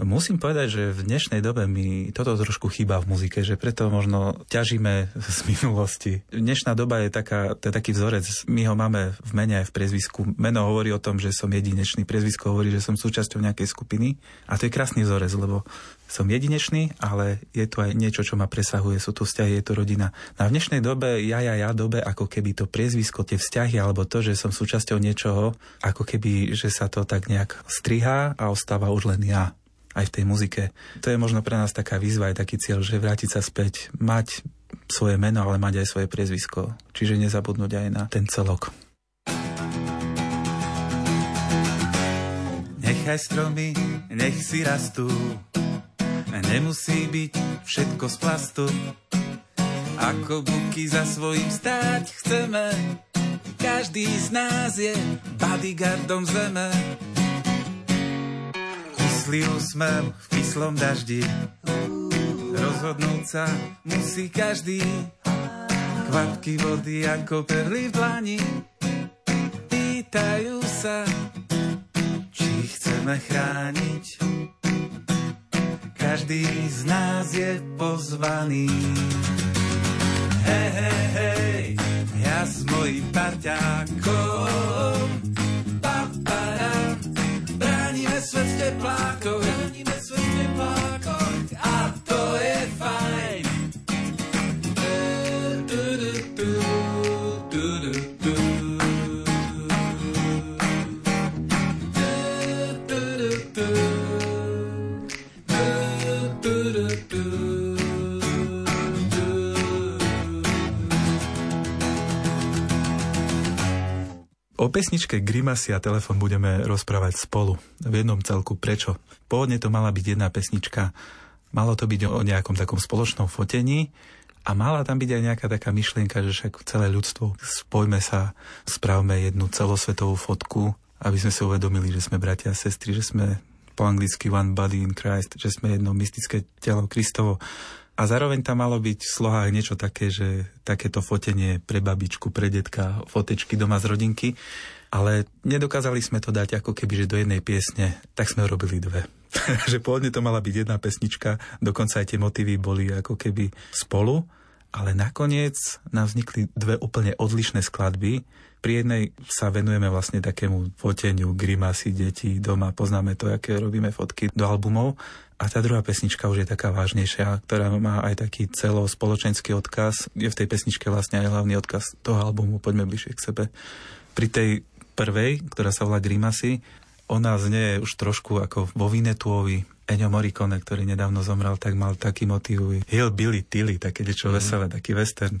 Musím povedať, že v dnešnej dobe mi toto trošku chýba v muzike, že preto možno ťažíme z minulosti. Dnešná doba je, taká, to je taký vzorec, my ho máme v mene aj v prezvisku. Meno hovorí o tom, že som jedinečný, prezvisko hovorí, že som súčasťou nejakej skupiny a to je krásny vzorec, lebo som jedinečný, ale je tu aj niečo, čo ma presahuje, sú tu vzťahy, je to rodina. No a v dnešnej dobe, ja, ja, ja dobe, ako keby to priezvisko, tie vzťahy, alebo to, že som súčasťou niečoho, ako keby, že sa to tak nejak strihá a ostáva už len ja aj v tej muzike. To je možno pre nás taká výzva, aj taký cieľ, že vrátiť sa späť, mať svoje meno, ale mať aj svoje priezvisko. Čiže nezabudnúť aj na ten celok. Nechaj stromy, nech si rastú, nemusí byť všetko z plastu. Ako buky za svojím stáť chceme, každý z nás je bodyguardom zeme. Kyslý úsmev v kyslom daždi, rozhodnúť sa musí každý. Kvapky vody ako perly v dlani, pýtajú sa, či chceme chrániť každý z nás je pozvaný. Hej, hej, hej, ja s mojím parťákom. Teplákoch, O pesničke Grimasy a telefon budeme rozprávať spolu v jednom celku. Prečo? Pôvodne to mala byť jedna pesnička, malo to byť o nejakom takom spoločnom fotení a mala tam byť aj nejaká taká myšlienka, že však celé ľudstvo, spojme sa, spravme jednu celosvetovú fotku, aby sme si uvedomili, že sme bratia a sestry, že sme po anglicky one body in Christ, že sme jedno mystické telo Kristovo. A zároveň tam malo byť v slohách niečo také, že takéto fotenie pre babičku, pre detka, fotečky doma z rodinky. Ale nedokázali sme to dať ako keby, že do jednej piesne, tak sme robili dve. *laughs* že pôvodne to mala byť jedna pesnička, dokonca aj tie motívy boli ako keby spolu, ale nakoniec nám vznikli dve úplne odlišné skladby. Pri jednej sa venujeme vlastne takému foteniu, grimasy detí doma, poznáme to, aké robíme fotky do albumov. A tá druhá pesnička už je taká vážnejšia, ktorá má aj taký celospoločenský odkaz. Je v tej pesničke vlastne aj hlavný odkaz toho albumu Poďme bližšie k sebe. Pri tej prvej, ktorá sa volá Grimasy, ona znie už trošku ako vo Vinetuovi. Ennio Morricone, ktorý nedávno zomrel, tak mal taký motív Hill Billy Tilly, také niečo mm. veselé, taký western.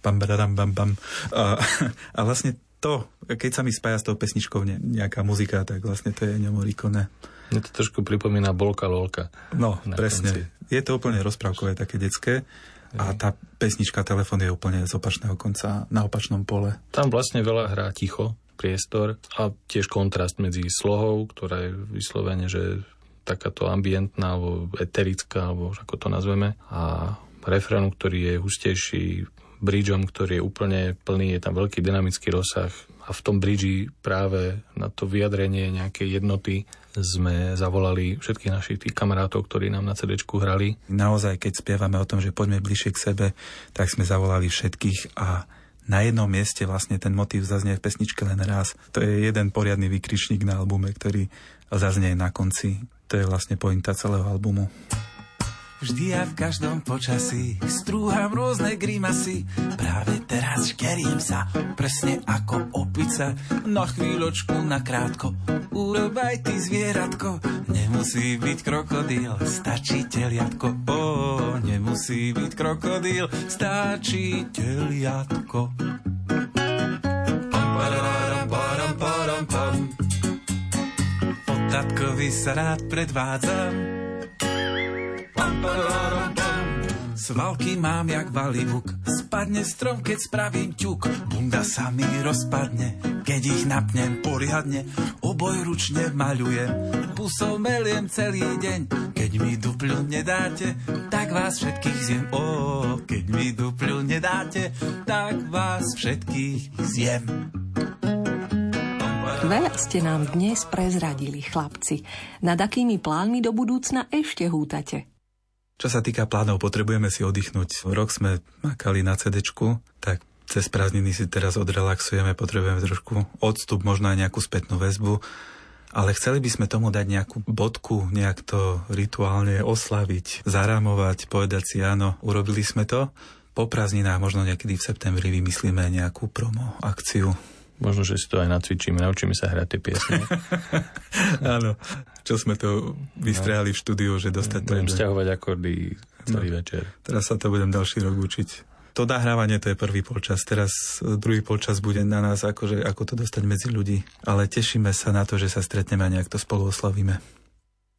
Bam, badadam, bam, bam. A, a vlastne to, keď sa mi spája s tou pesničkou ne, nejaká muzika, tak vlastne to je Ennio Morricone. Mne to trošku pripomína Bolka Lolka. No, presne. konci. Je to úplne rozprávkové, také detské. A tá pesnička Telefón je úplne z opačného konca, na opačnom pole. Tam vlastne veľa hrá ticho, priestor a tiež kontrast medzi slohou, ktorá je vyslovene, že takáto ambientná alebo eterická, alebo ako to nazveme, a refrénu, ktorý je hustejší, bridgeom, ktorý je úplne plný, je tam veľký dynamický rozsah a v tom bridži práve na to vyjadrenie nejakej jednoty sme zavolali všetkých našich tých kamarátov, ktorí nám na CD hrali. Naozaj, keď spievame o tom, že poďme bližšie k sebe, tak sme zavolali všetkých a na jednom mieste vlastne ten motív zaznie v pesničke len raz. To je jeden poriadny vykričník na albume, ktorý zaznie na konci. To je vlastne pointa celého albumu. Vždy a v každom počasí strúham rôzne grimasy. Práve teraz škerím sa, presne ako opica. Na chvíľočku, na krátko, urob aj ty zvieratko. Nemusí byť krokodíl, stačí teliatko. Ó, nemusí byť krokodíl, stačí teliatko. O tatkovi sa rád predvádzam. Svalky mám jak valivuk, spadne strom, keď spravím ťuk. Bunda sa mi rozpadne, keď ich napnem poriadne. Oboj ručne maľujem, pusou meliem celý deň. Keď mi dupľu nedáte, tak vás všetkých zjem. Ó, keď mi dupľu nedáte, tak vás všetkých zjem. Veľa ste nám dnes prezradili, chlapci. Nad akými plánmi do budúcna ešte hútate? Čo sa týka plánov, potrebujeme si oddychnúť. Rok sme makali na cd tak cez prázdniny si teraz odrelaxujeme, potrebujeme trošku odstup, možno aj nejakú spätnú väzbu. Ale chceli by sme tomu dať nejakú bodku, nejak to rituálne oslaviť, zarámovať, povedať si áno, urobili sme to. Po prázdninách možno niekedy v septembri vymyslíme nejakú promo akciu. Možno, že si to aj nacvičíme, naučíme sa hrať tie piesne. *laughs* Áno, čo sme to vystrehali v štúdiu, že dostať to. Budem stiahovať akordy celý No. večer. Teraz sa to budem ďalší rok učiť. To nahrávanie to je prvý polčas, teraz e, druhý polčas bude na nás, akože, ako to dostať medzi ľudí. Ale tešíme sa na to, že sa stretneme a nejak to spolu oslavíme.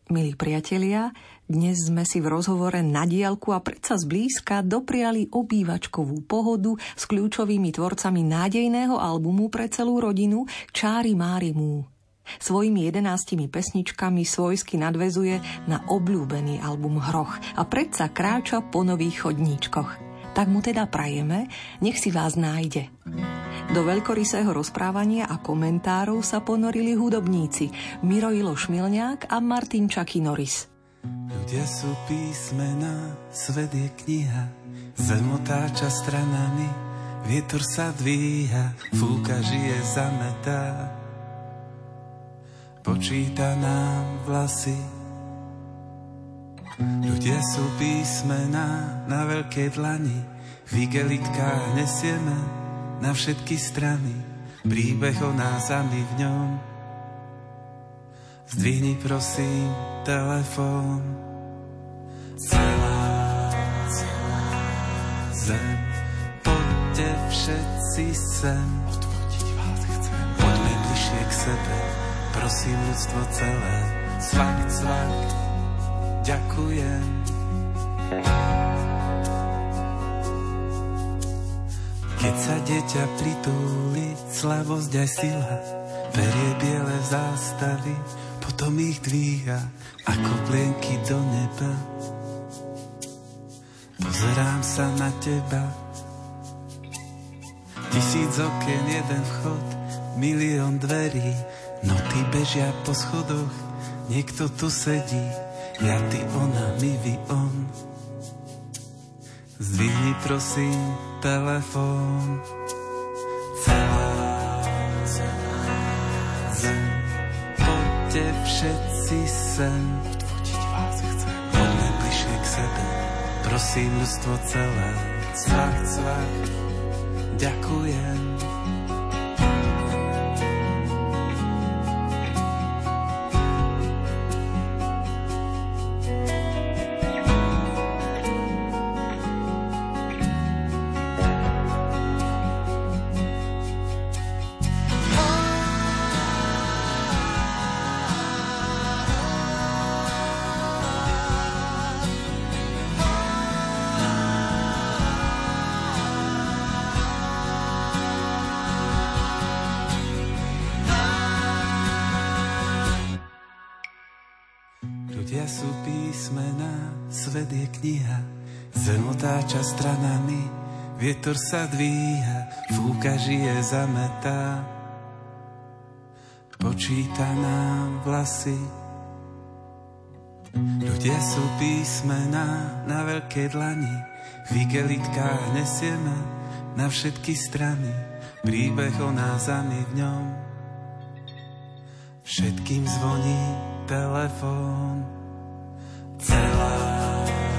Milí priatelia, dnes sme si v rozhovore na diálku a predsa zblízka dopriali obývačkovú pohodu s kľúčovými tvorcami nádejného albumu pre celú rodinu Čári Mári Mú. Svojimi jedenáctimi pesničkami svojsky nadvezuje na obľúbený album Hroch a predsa kráča po nových chodníčkoch. Tak mu teda prajeme, nech si vás nájde. Do veľkorysého rozprávania a komentárov sa ponorili hudobníci Miro Ilo Šmilňák a Martin Čaky Norris. Ľudia sú písmena, svet je kniha, zem otáča stranami, vietor sa dvíha, fúka žije zametá. Počíta nám vlasy, Ľudia sú písmená na veľkej dlani, v igelitkách nesieme na všetky strany, príbeh o nás a my v ňom. Zdvihni prosím telefón. Celá, celá zem, poďte všetci sem. Odvodiť vás chcem. Poďme bližšie k sebe, prosím ľudstvo celé. Cvak, cvak, ďakujem. Keď sa dieťa pritúli, slavosť aj sila, berie biele zástavy, potom ich dvíha ako plienky do neba. Pozerám sa na teba, tisíc okien, jeden vchod, milión dverí, noty bežia po schodoch, niekto tu sedí, ja, ty, ona, my, vy, on. Zdvihni prosím telefón. Celá, celá zem, poďte všetci sem. Odvodiť vás chcem. Poďme bližšie k sebe, prosím ľudstvo celé. Cvak, cvak, ďakujem. Kniha, zem otáča stranami, vietor sa dvíha, fúka žije zametá. Počíta nám vlasy, ľudia sú písmená na veľkej dlani, v igelitkách nesieme na všetky strany, príbeh o nás a my v ňom. Všetkým zvoní telefón. Celá, celá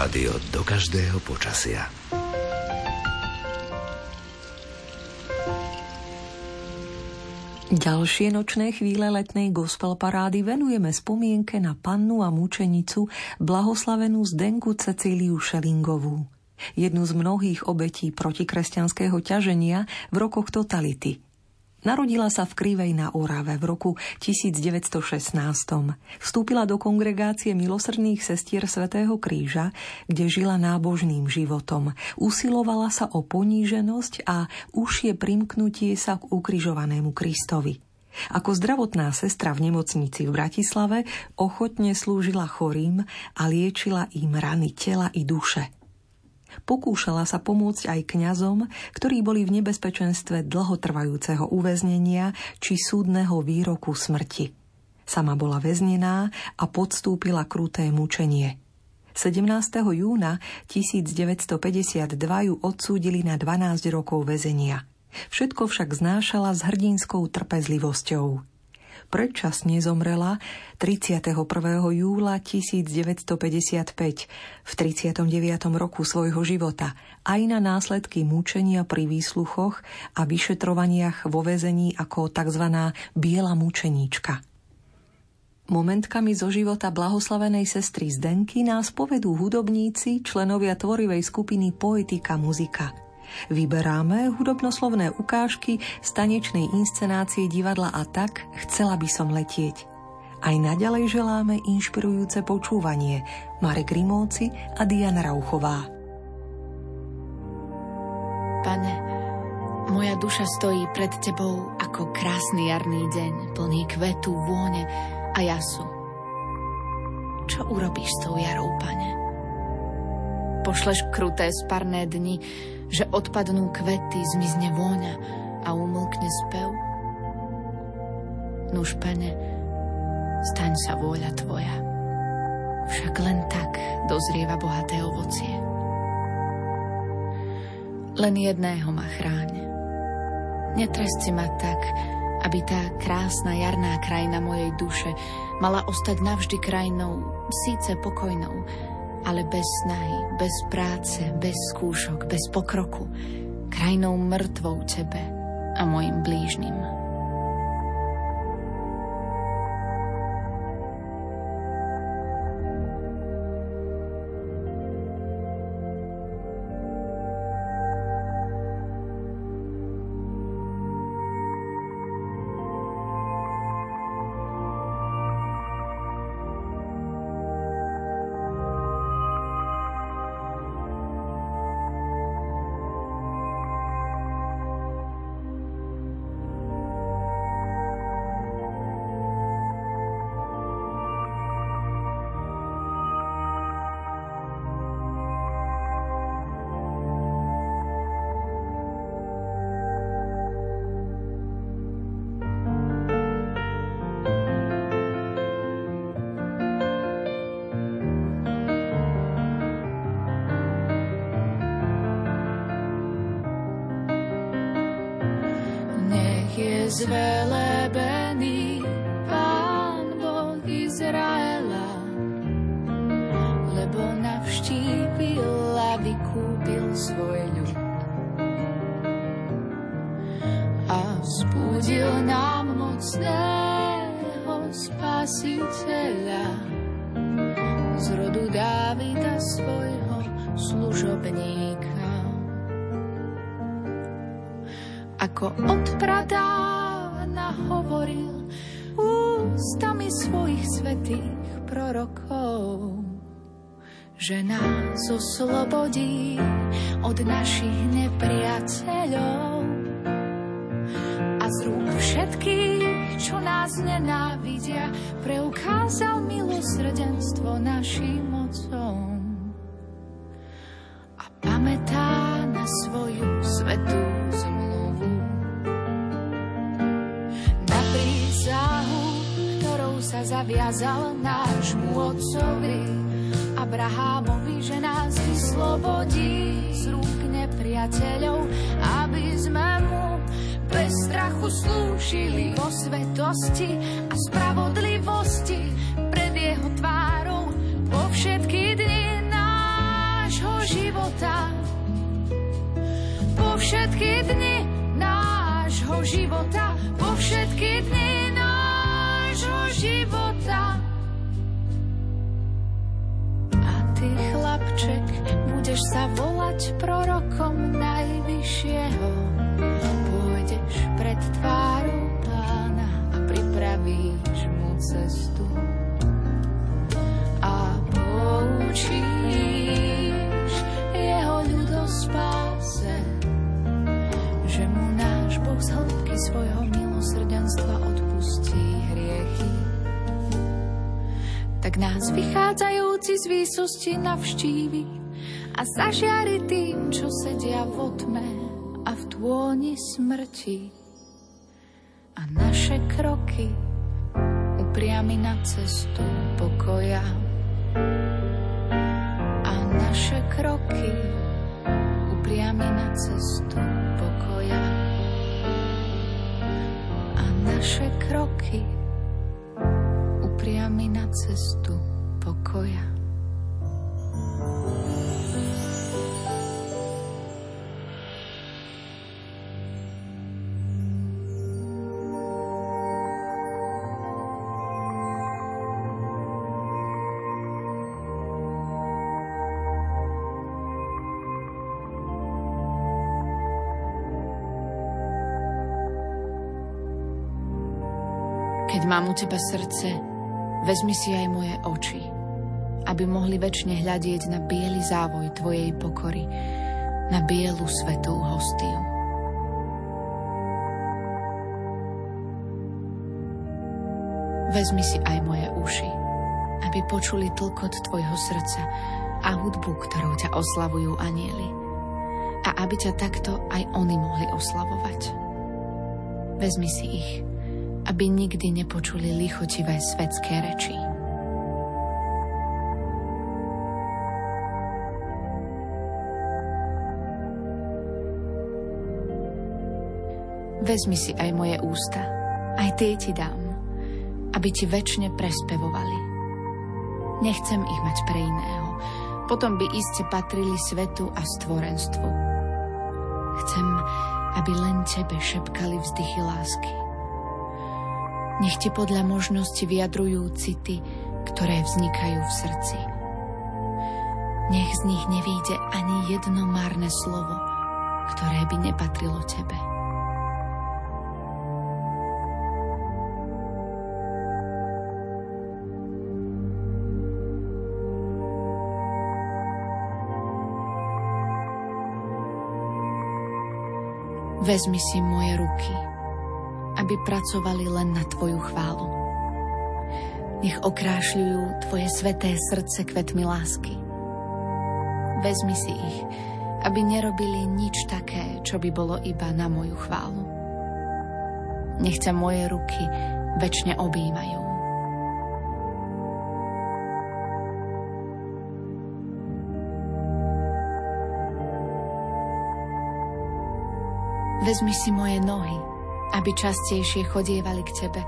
Rádio do každého počasia. Ďalšie nočné chvíle letnej gospel parády venujeme spomienke na pannu a mučenicu blahoslavenú Zdenku Cecíliu Šelingovú. Jednu z mnohých obetí protikresťanského ťaženia v rokoch totality – Narodila sa v Krivej na Orave v roku 1916. Vstúpila do kongregácie milosrdných sestier Svetého kríža, kde žila nábožným životom. Usilovala sa o poníženosť a užšie primknutie sa k ukrižovanému Kristovi. Ako zdravotná sestra v nemocnici v Bratislave ochotne slúžila chorým a liečila im rany tela i duše. Pokúšala sa pomôcť aj kňazom, ktorí boli v nebezpečenstve dlhotrvajúceho uväznenia či súdneho výroku smrti. Sama bola väznená a podstúpila kruté mučenie. 17. júna 1952 ju odsúdili na 12 rokov väzenia. Všetko však znášala s hrdinskou trpezlivosťou predčasne zomrela 31. júla 1955 v 39. roku svojho života aj na následky mučenia pri výsluchoch a vyšetrovaniach vo väzení ako tzv. biela mučeníčka. Momentkami zo života blahoslavenej sestry Zdenky nás povedú hudobníci, členovia tvorivej skupiny Poetika muzika. Vyberáme hudobnoslovné ukážky z tanečnej inscenácie divadla a tak Chcela by som letieť. Aj naďalej želáme inšpirujúce počúvanie Marek Rimóci a Diana Rauchová. Pane, moja duša stojí pred Tebou ako krásny jarný deň, plný kvetu, vône a jasu. Čo urobíš s tou jarou, Pane? Pošleš kruté sparné dni, že odpadnú kvety, zmizne vôňa a umlkne spev? Nuž, Pane, staň sa vôľa Tvoja. Však len tak dozrieva bohaté ovocie. Len jedného ma chráň. Netresti ma tak, aby tá krásna jarná krajina mojej duše mala ostať navždy krajinou, síce pokojnou, ale bez snahy, bez práce, bez skúšok, bez pokroku, krajinou mŕtvou tebe a mojim blížnym. Nech oslobodí od našich nepriateľov a z rúk všetkých, čo nás nenávidia, preukázal milosrdenstvo našim mocom a pamätá na svoju svetú zmluvu. Na prísahu, ktorou sa zaviazal nášmu otcovi Abrahámovi, že nás vyslobodí z rúk nepriateľov, aby sme mu bez strachu slúžili vo svetosti a spravodlivosti pred jeho tvárou po všetky dni nášho života. Po všetky dni nášho života, po všetky dni z výsosti navštívi a zažiari tým, čo sedia v tme a v tôni smrti. A naše kroky upriami na cestu pokoja. A naše kroky upriami na cestu pokoja. A naše kroky upriami na cestu pokoja. Mám u teba srdce, vezmi si aj moje oči, aby mohli väčšine hľadieť na biely závoj tvojej pokory, na bielu svetú hostiu. Vezmi si aj moje uši, aby počuli tlkot tvojho srdca a hudbu, ktorou ťa oslavujú anieli. A aby ťa takto aj oni mohli oslavovať. Vezmi si ich, aby nikdy nepočuli lichotivé svetské reči. Vezmi si aj moje ústa, aj tie ti dám, aby ti väčšine prespevovali. Nechcem ich mať pre iného, potom by iste patrili svetu a stvorenstvu. Chcem, aby len tebe šepkali vzdychy lásky. Nech ti podľa možnosti vyjadrujú city, ktoré vznikajú v srdci. Nech z nich nevíde ani jedno márne slovo, ktoré by nepatrilo tebe. Vezmi si moje ruky, aby pracovali len na Tvoju chválu. Nech okrášľujú Tvoje sveté srdce kvetmi lásky. Vezmi si ich, aby nerobili nič také, čo by bolo iba na moju chválu. Nech ťa moje ruky väčšine objímajú. Vezmi si moje nohy, aby častejšie chodievali k Tebe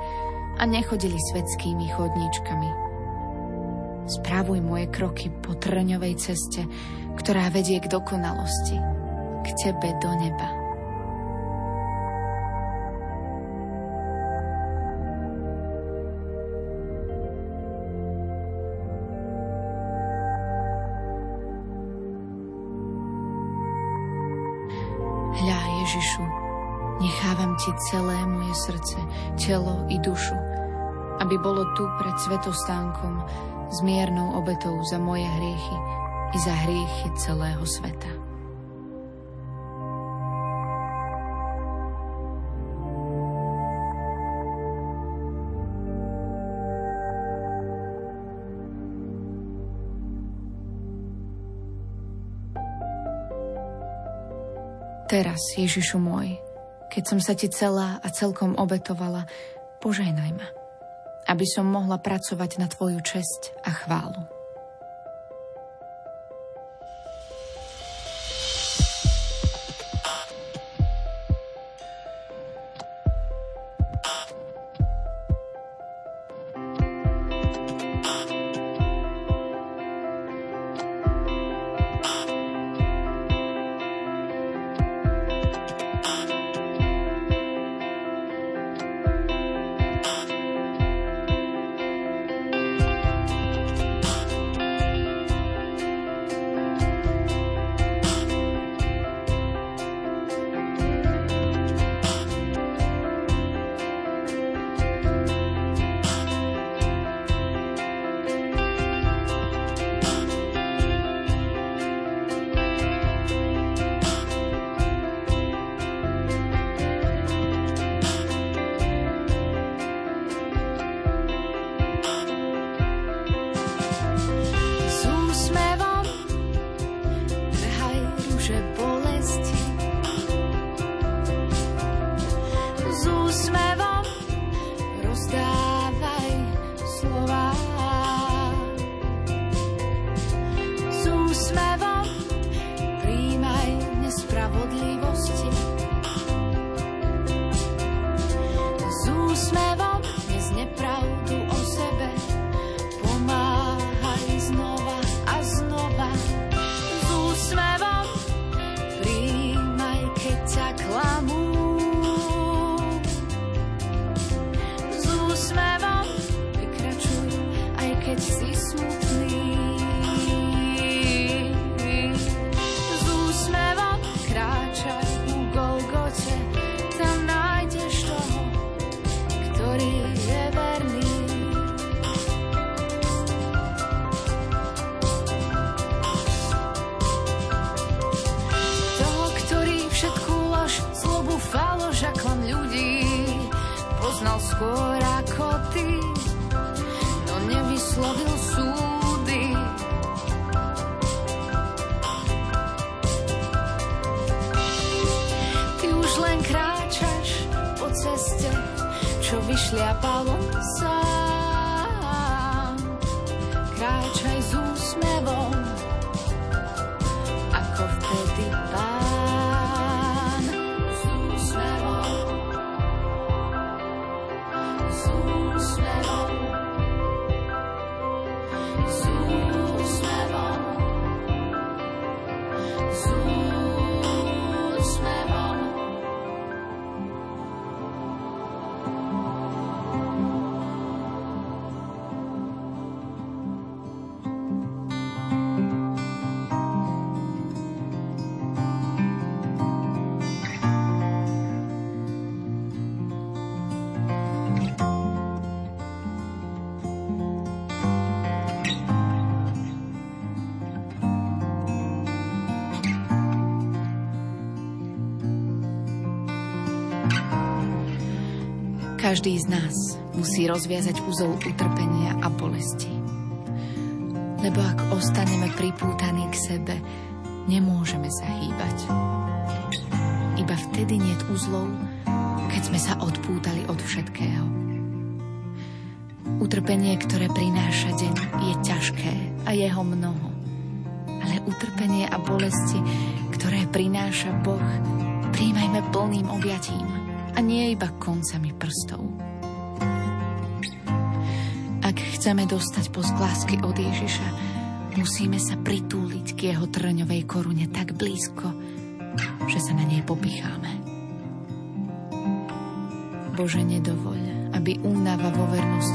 a nechodili svetskými chodníčkami. Spravuj moje kroky po trňovej ceste, ktorá vedie k dokonalosti, k Tebe do neba. Srdce, telo i dušu, aby bolo tu pred svetostánkom s miernou obetou za moje hriechy i za hriechy celého sveta. Teraz, Ježišu môj, keď som sa ti celá a celkom obetovala, požehnaj ma, aby som mohla pracovať na tvoju česť a chválu. Každý z nás musí rozviazať úzol utrpenia a bolesti. Lebo ak ostaneme pripútaní k sebe, nemôžeme sa hýbať. Iba vtedy nie úzlov, keď sme sa odpútali od všetkého. Utrpenie, ktoré prináša deň, je ťažké a jeho mnoho. Ale utrpenie a bolesti, ktoré prináša Boh, príjmajme plným objatím a nie iba koncami prstov. Chceme dostať posk lásky od Ježiša, musíme sa pritúliť k jeho trňovej korune tak blízko, že sa na nej popicháme. Bože, nedovoľ, aby únava vo vernosti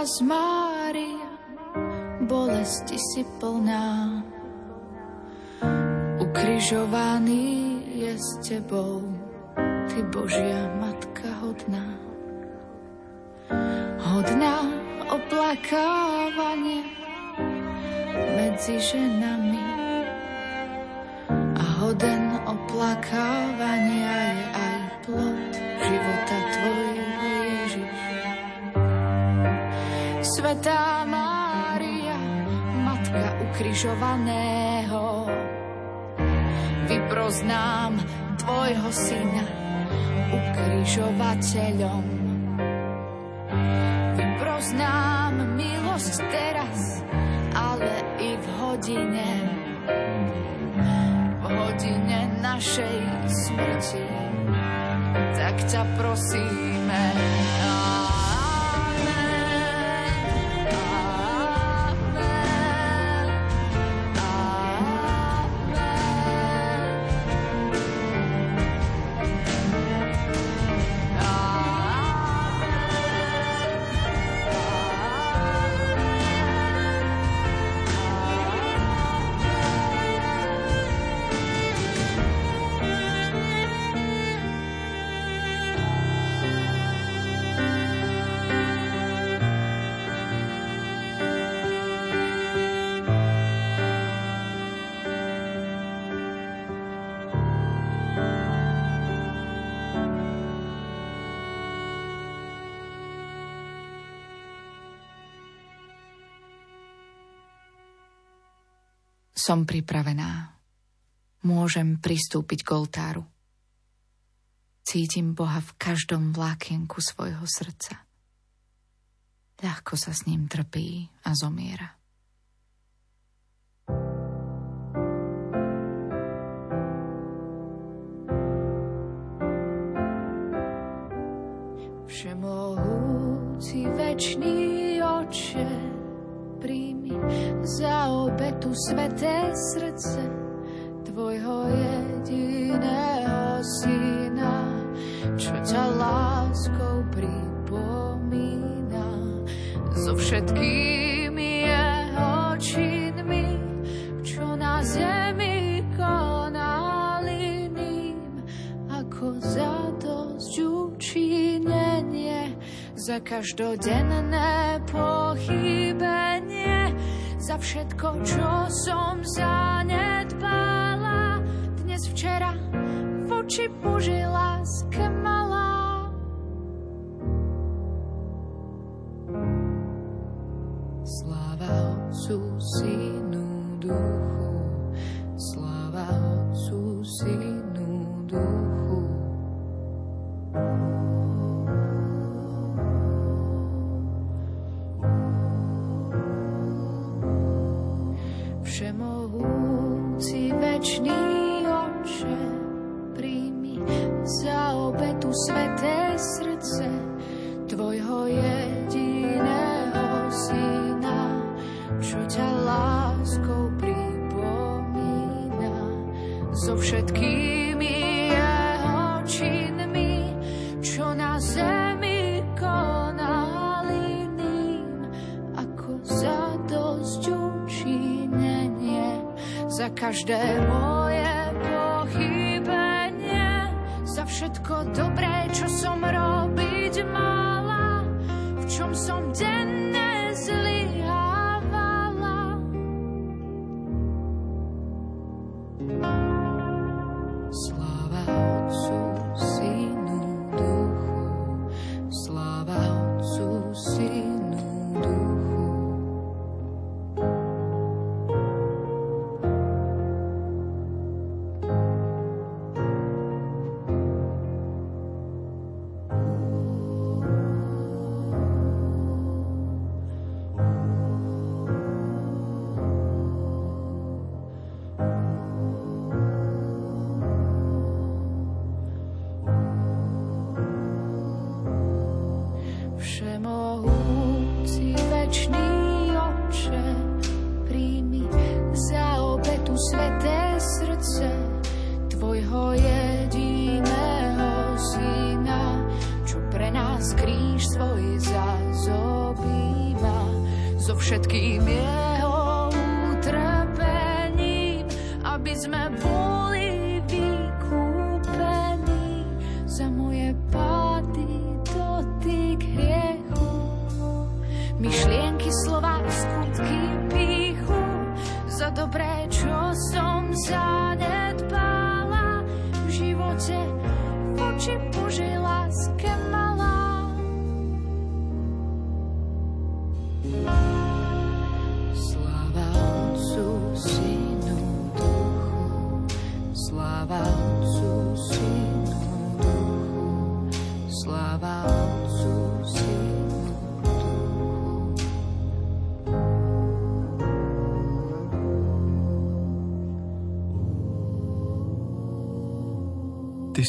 Z Mária, bolesti si plná. Ukrižovaný je s tebou, ty Božia Matka hodná. Hodná oplakávania medzi ženami ukrižovaného, vyproznám tvojho syna ukrižovateľom. Vyproznám milosť teraz, ale i v hodine, v hodine našej smrti. Tak ťa prosíme, Som pripravená. Môžem pristúpiť k oltáru. Cítim Boha v každom vlákienku svojho srdca. Ľahko sa s ním trpí a zomiera. Všemohúci večný oče, príjmi za obetu sveté srdce tvojho jediného syna, čo ťa láskou pripomína. So všetkými jeho činmi, čo na zemi konali ním, ako za dosť učinenie, za každodenné pochybenie, za všetko, čo som zanedbala. Dnes, včera, v oči Božej láske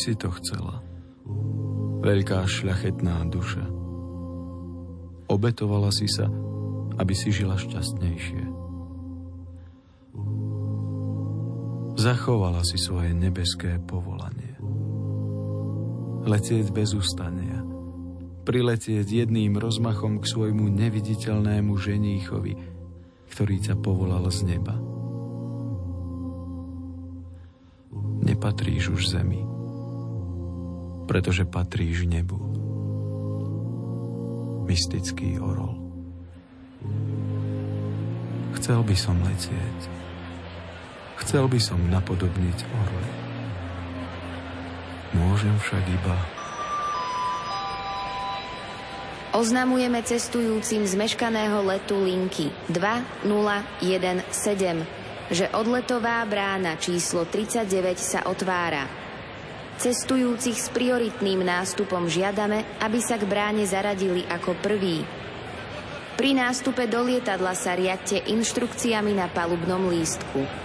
si to chcela. Veľká šľachetná duša. Obetovala si sa, aby si žila šťastnejšie. Zachovala si svoje nebeské povolanie. Letieť bez ustania. Priletieť jedným rozmachom k svojmu neviditeľnému ženíchovi, ktorý ťa povolal z neba. Nepatríš už zemi, pretože patríš nebu. Mystický orol. Chcel by som letieť. Chcel by som napodobniť orle. Môžem však iba... Oznamujeme cestujúcim z meškaného letu linky 2017 že odletová brána číslo 39 sa otvára. Cestujúcich s prioritným nástupom žiadame, aby sa k bráne zaradili ako prví. Pri nástupe do lietadla sa riadte inštrukciami na palubnom lístku.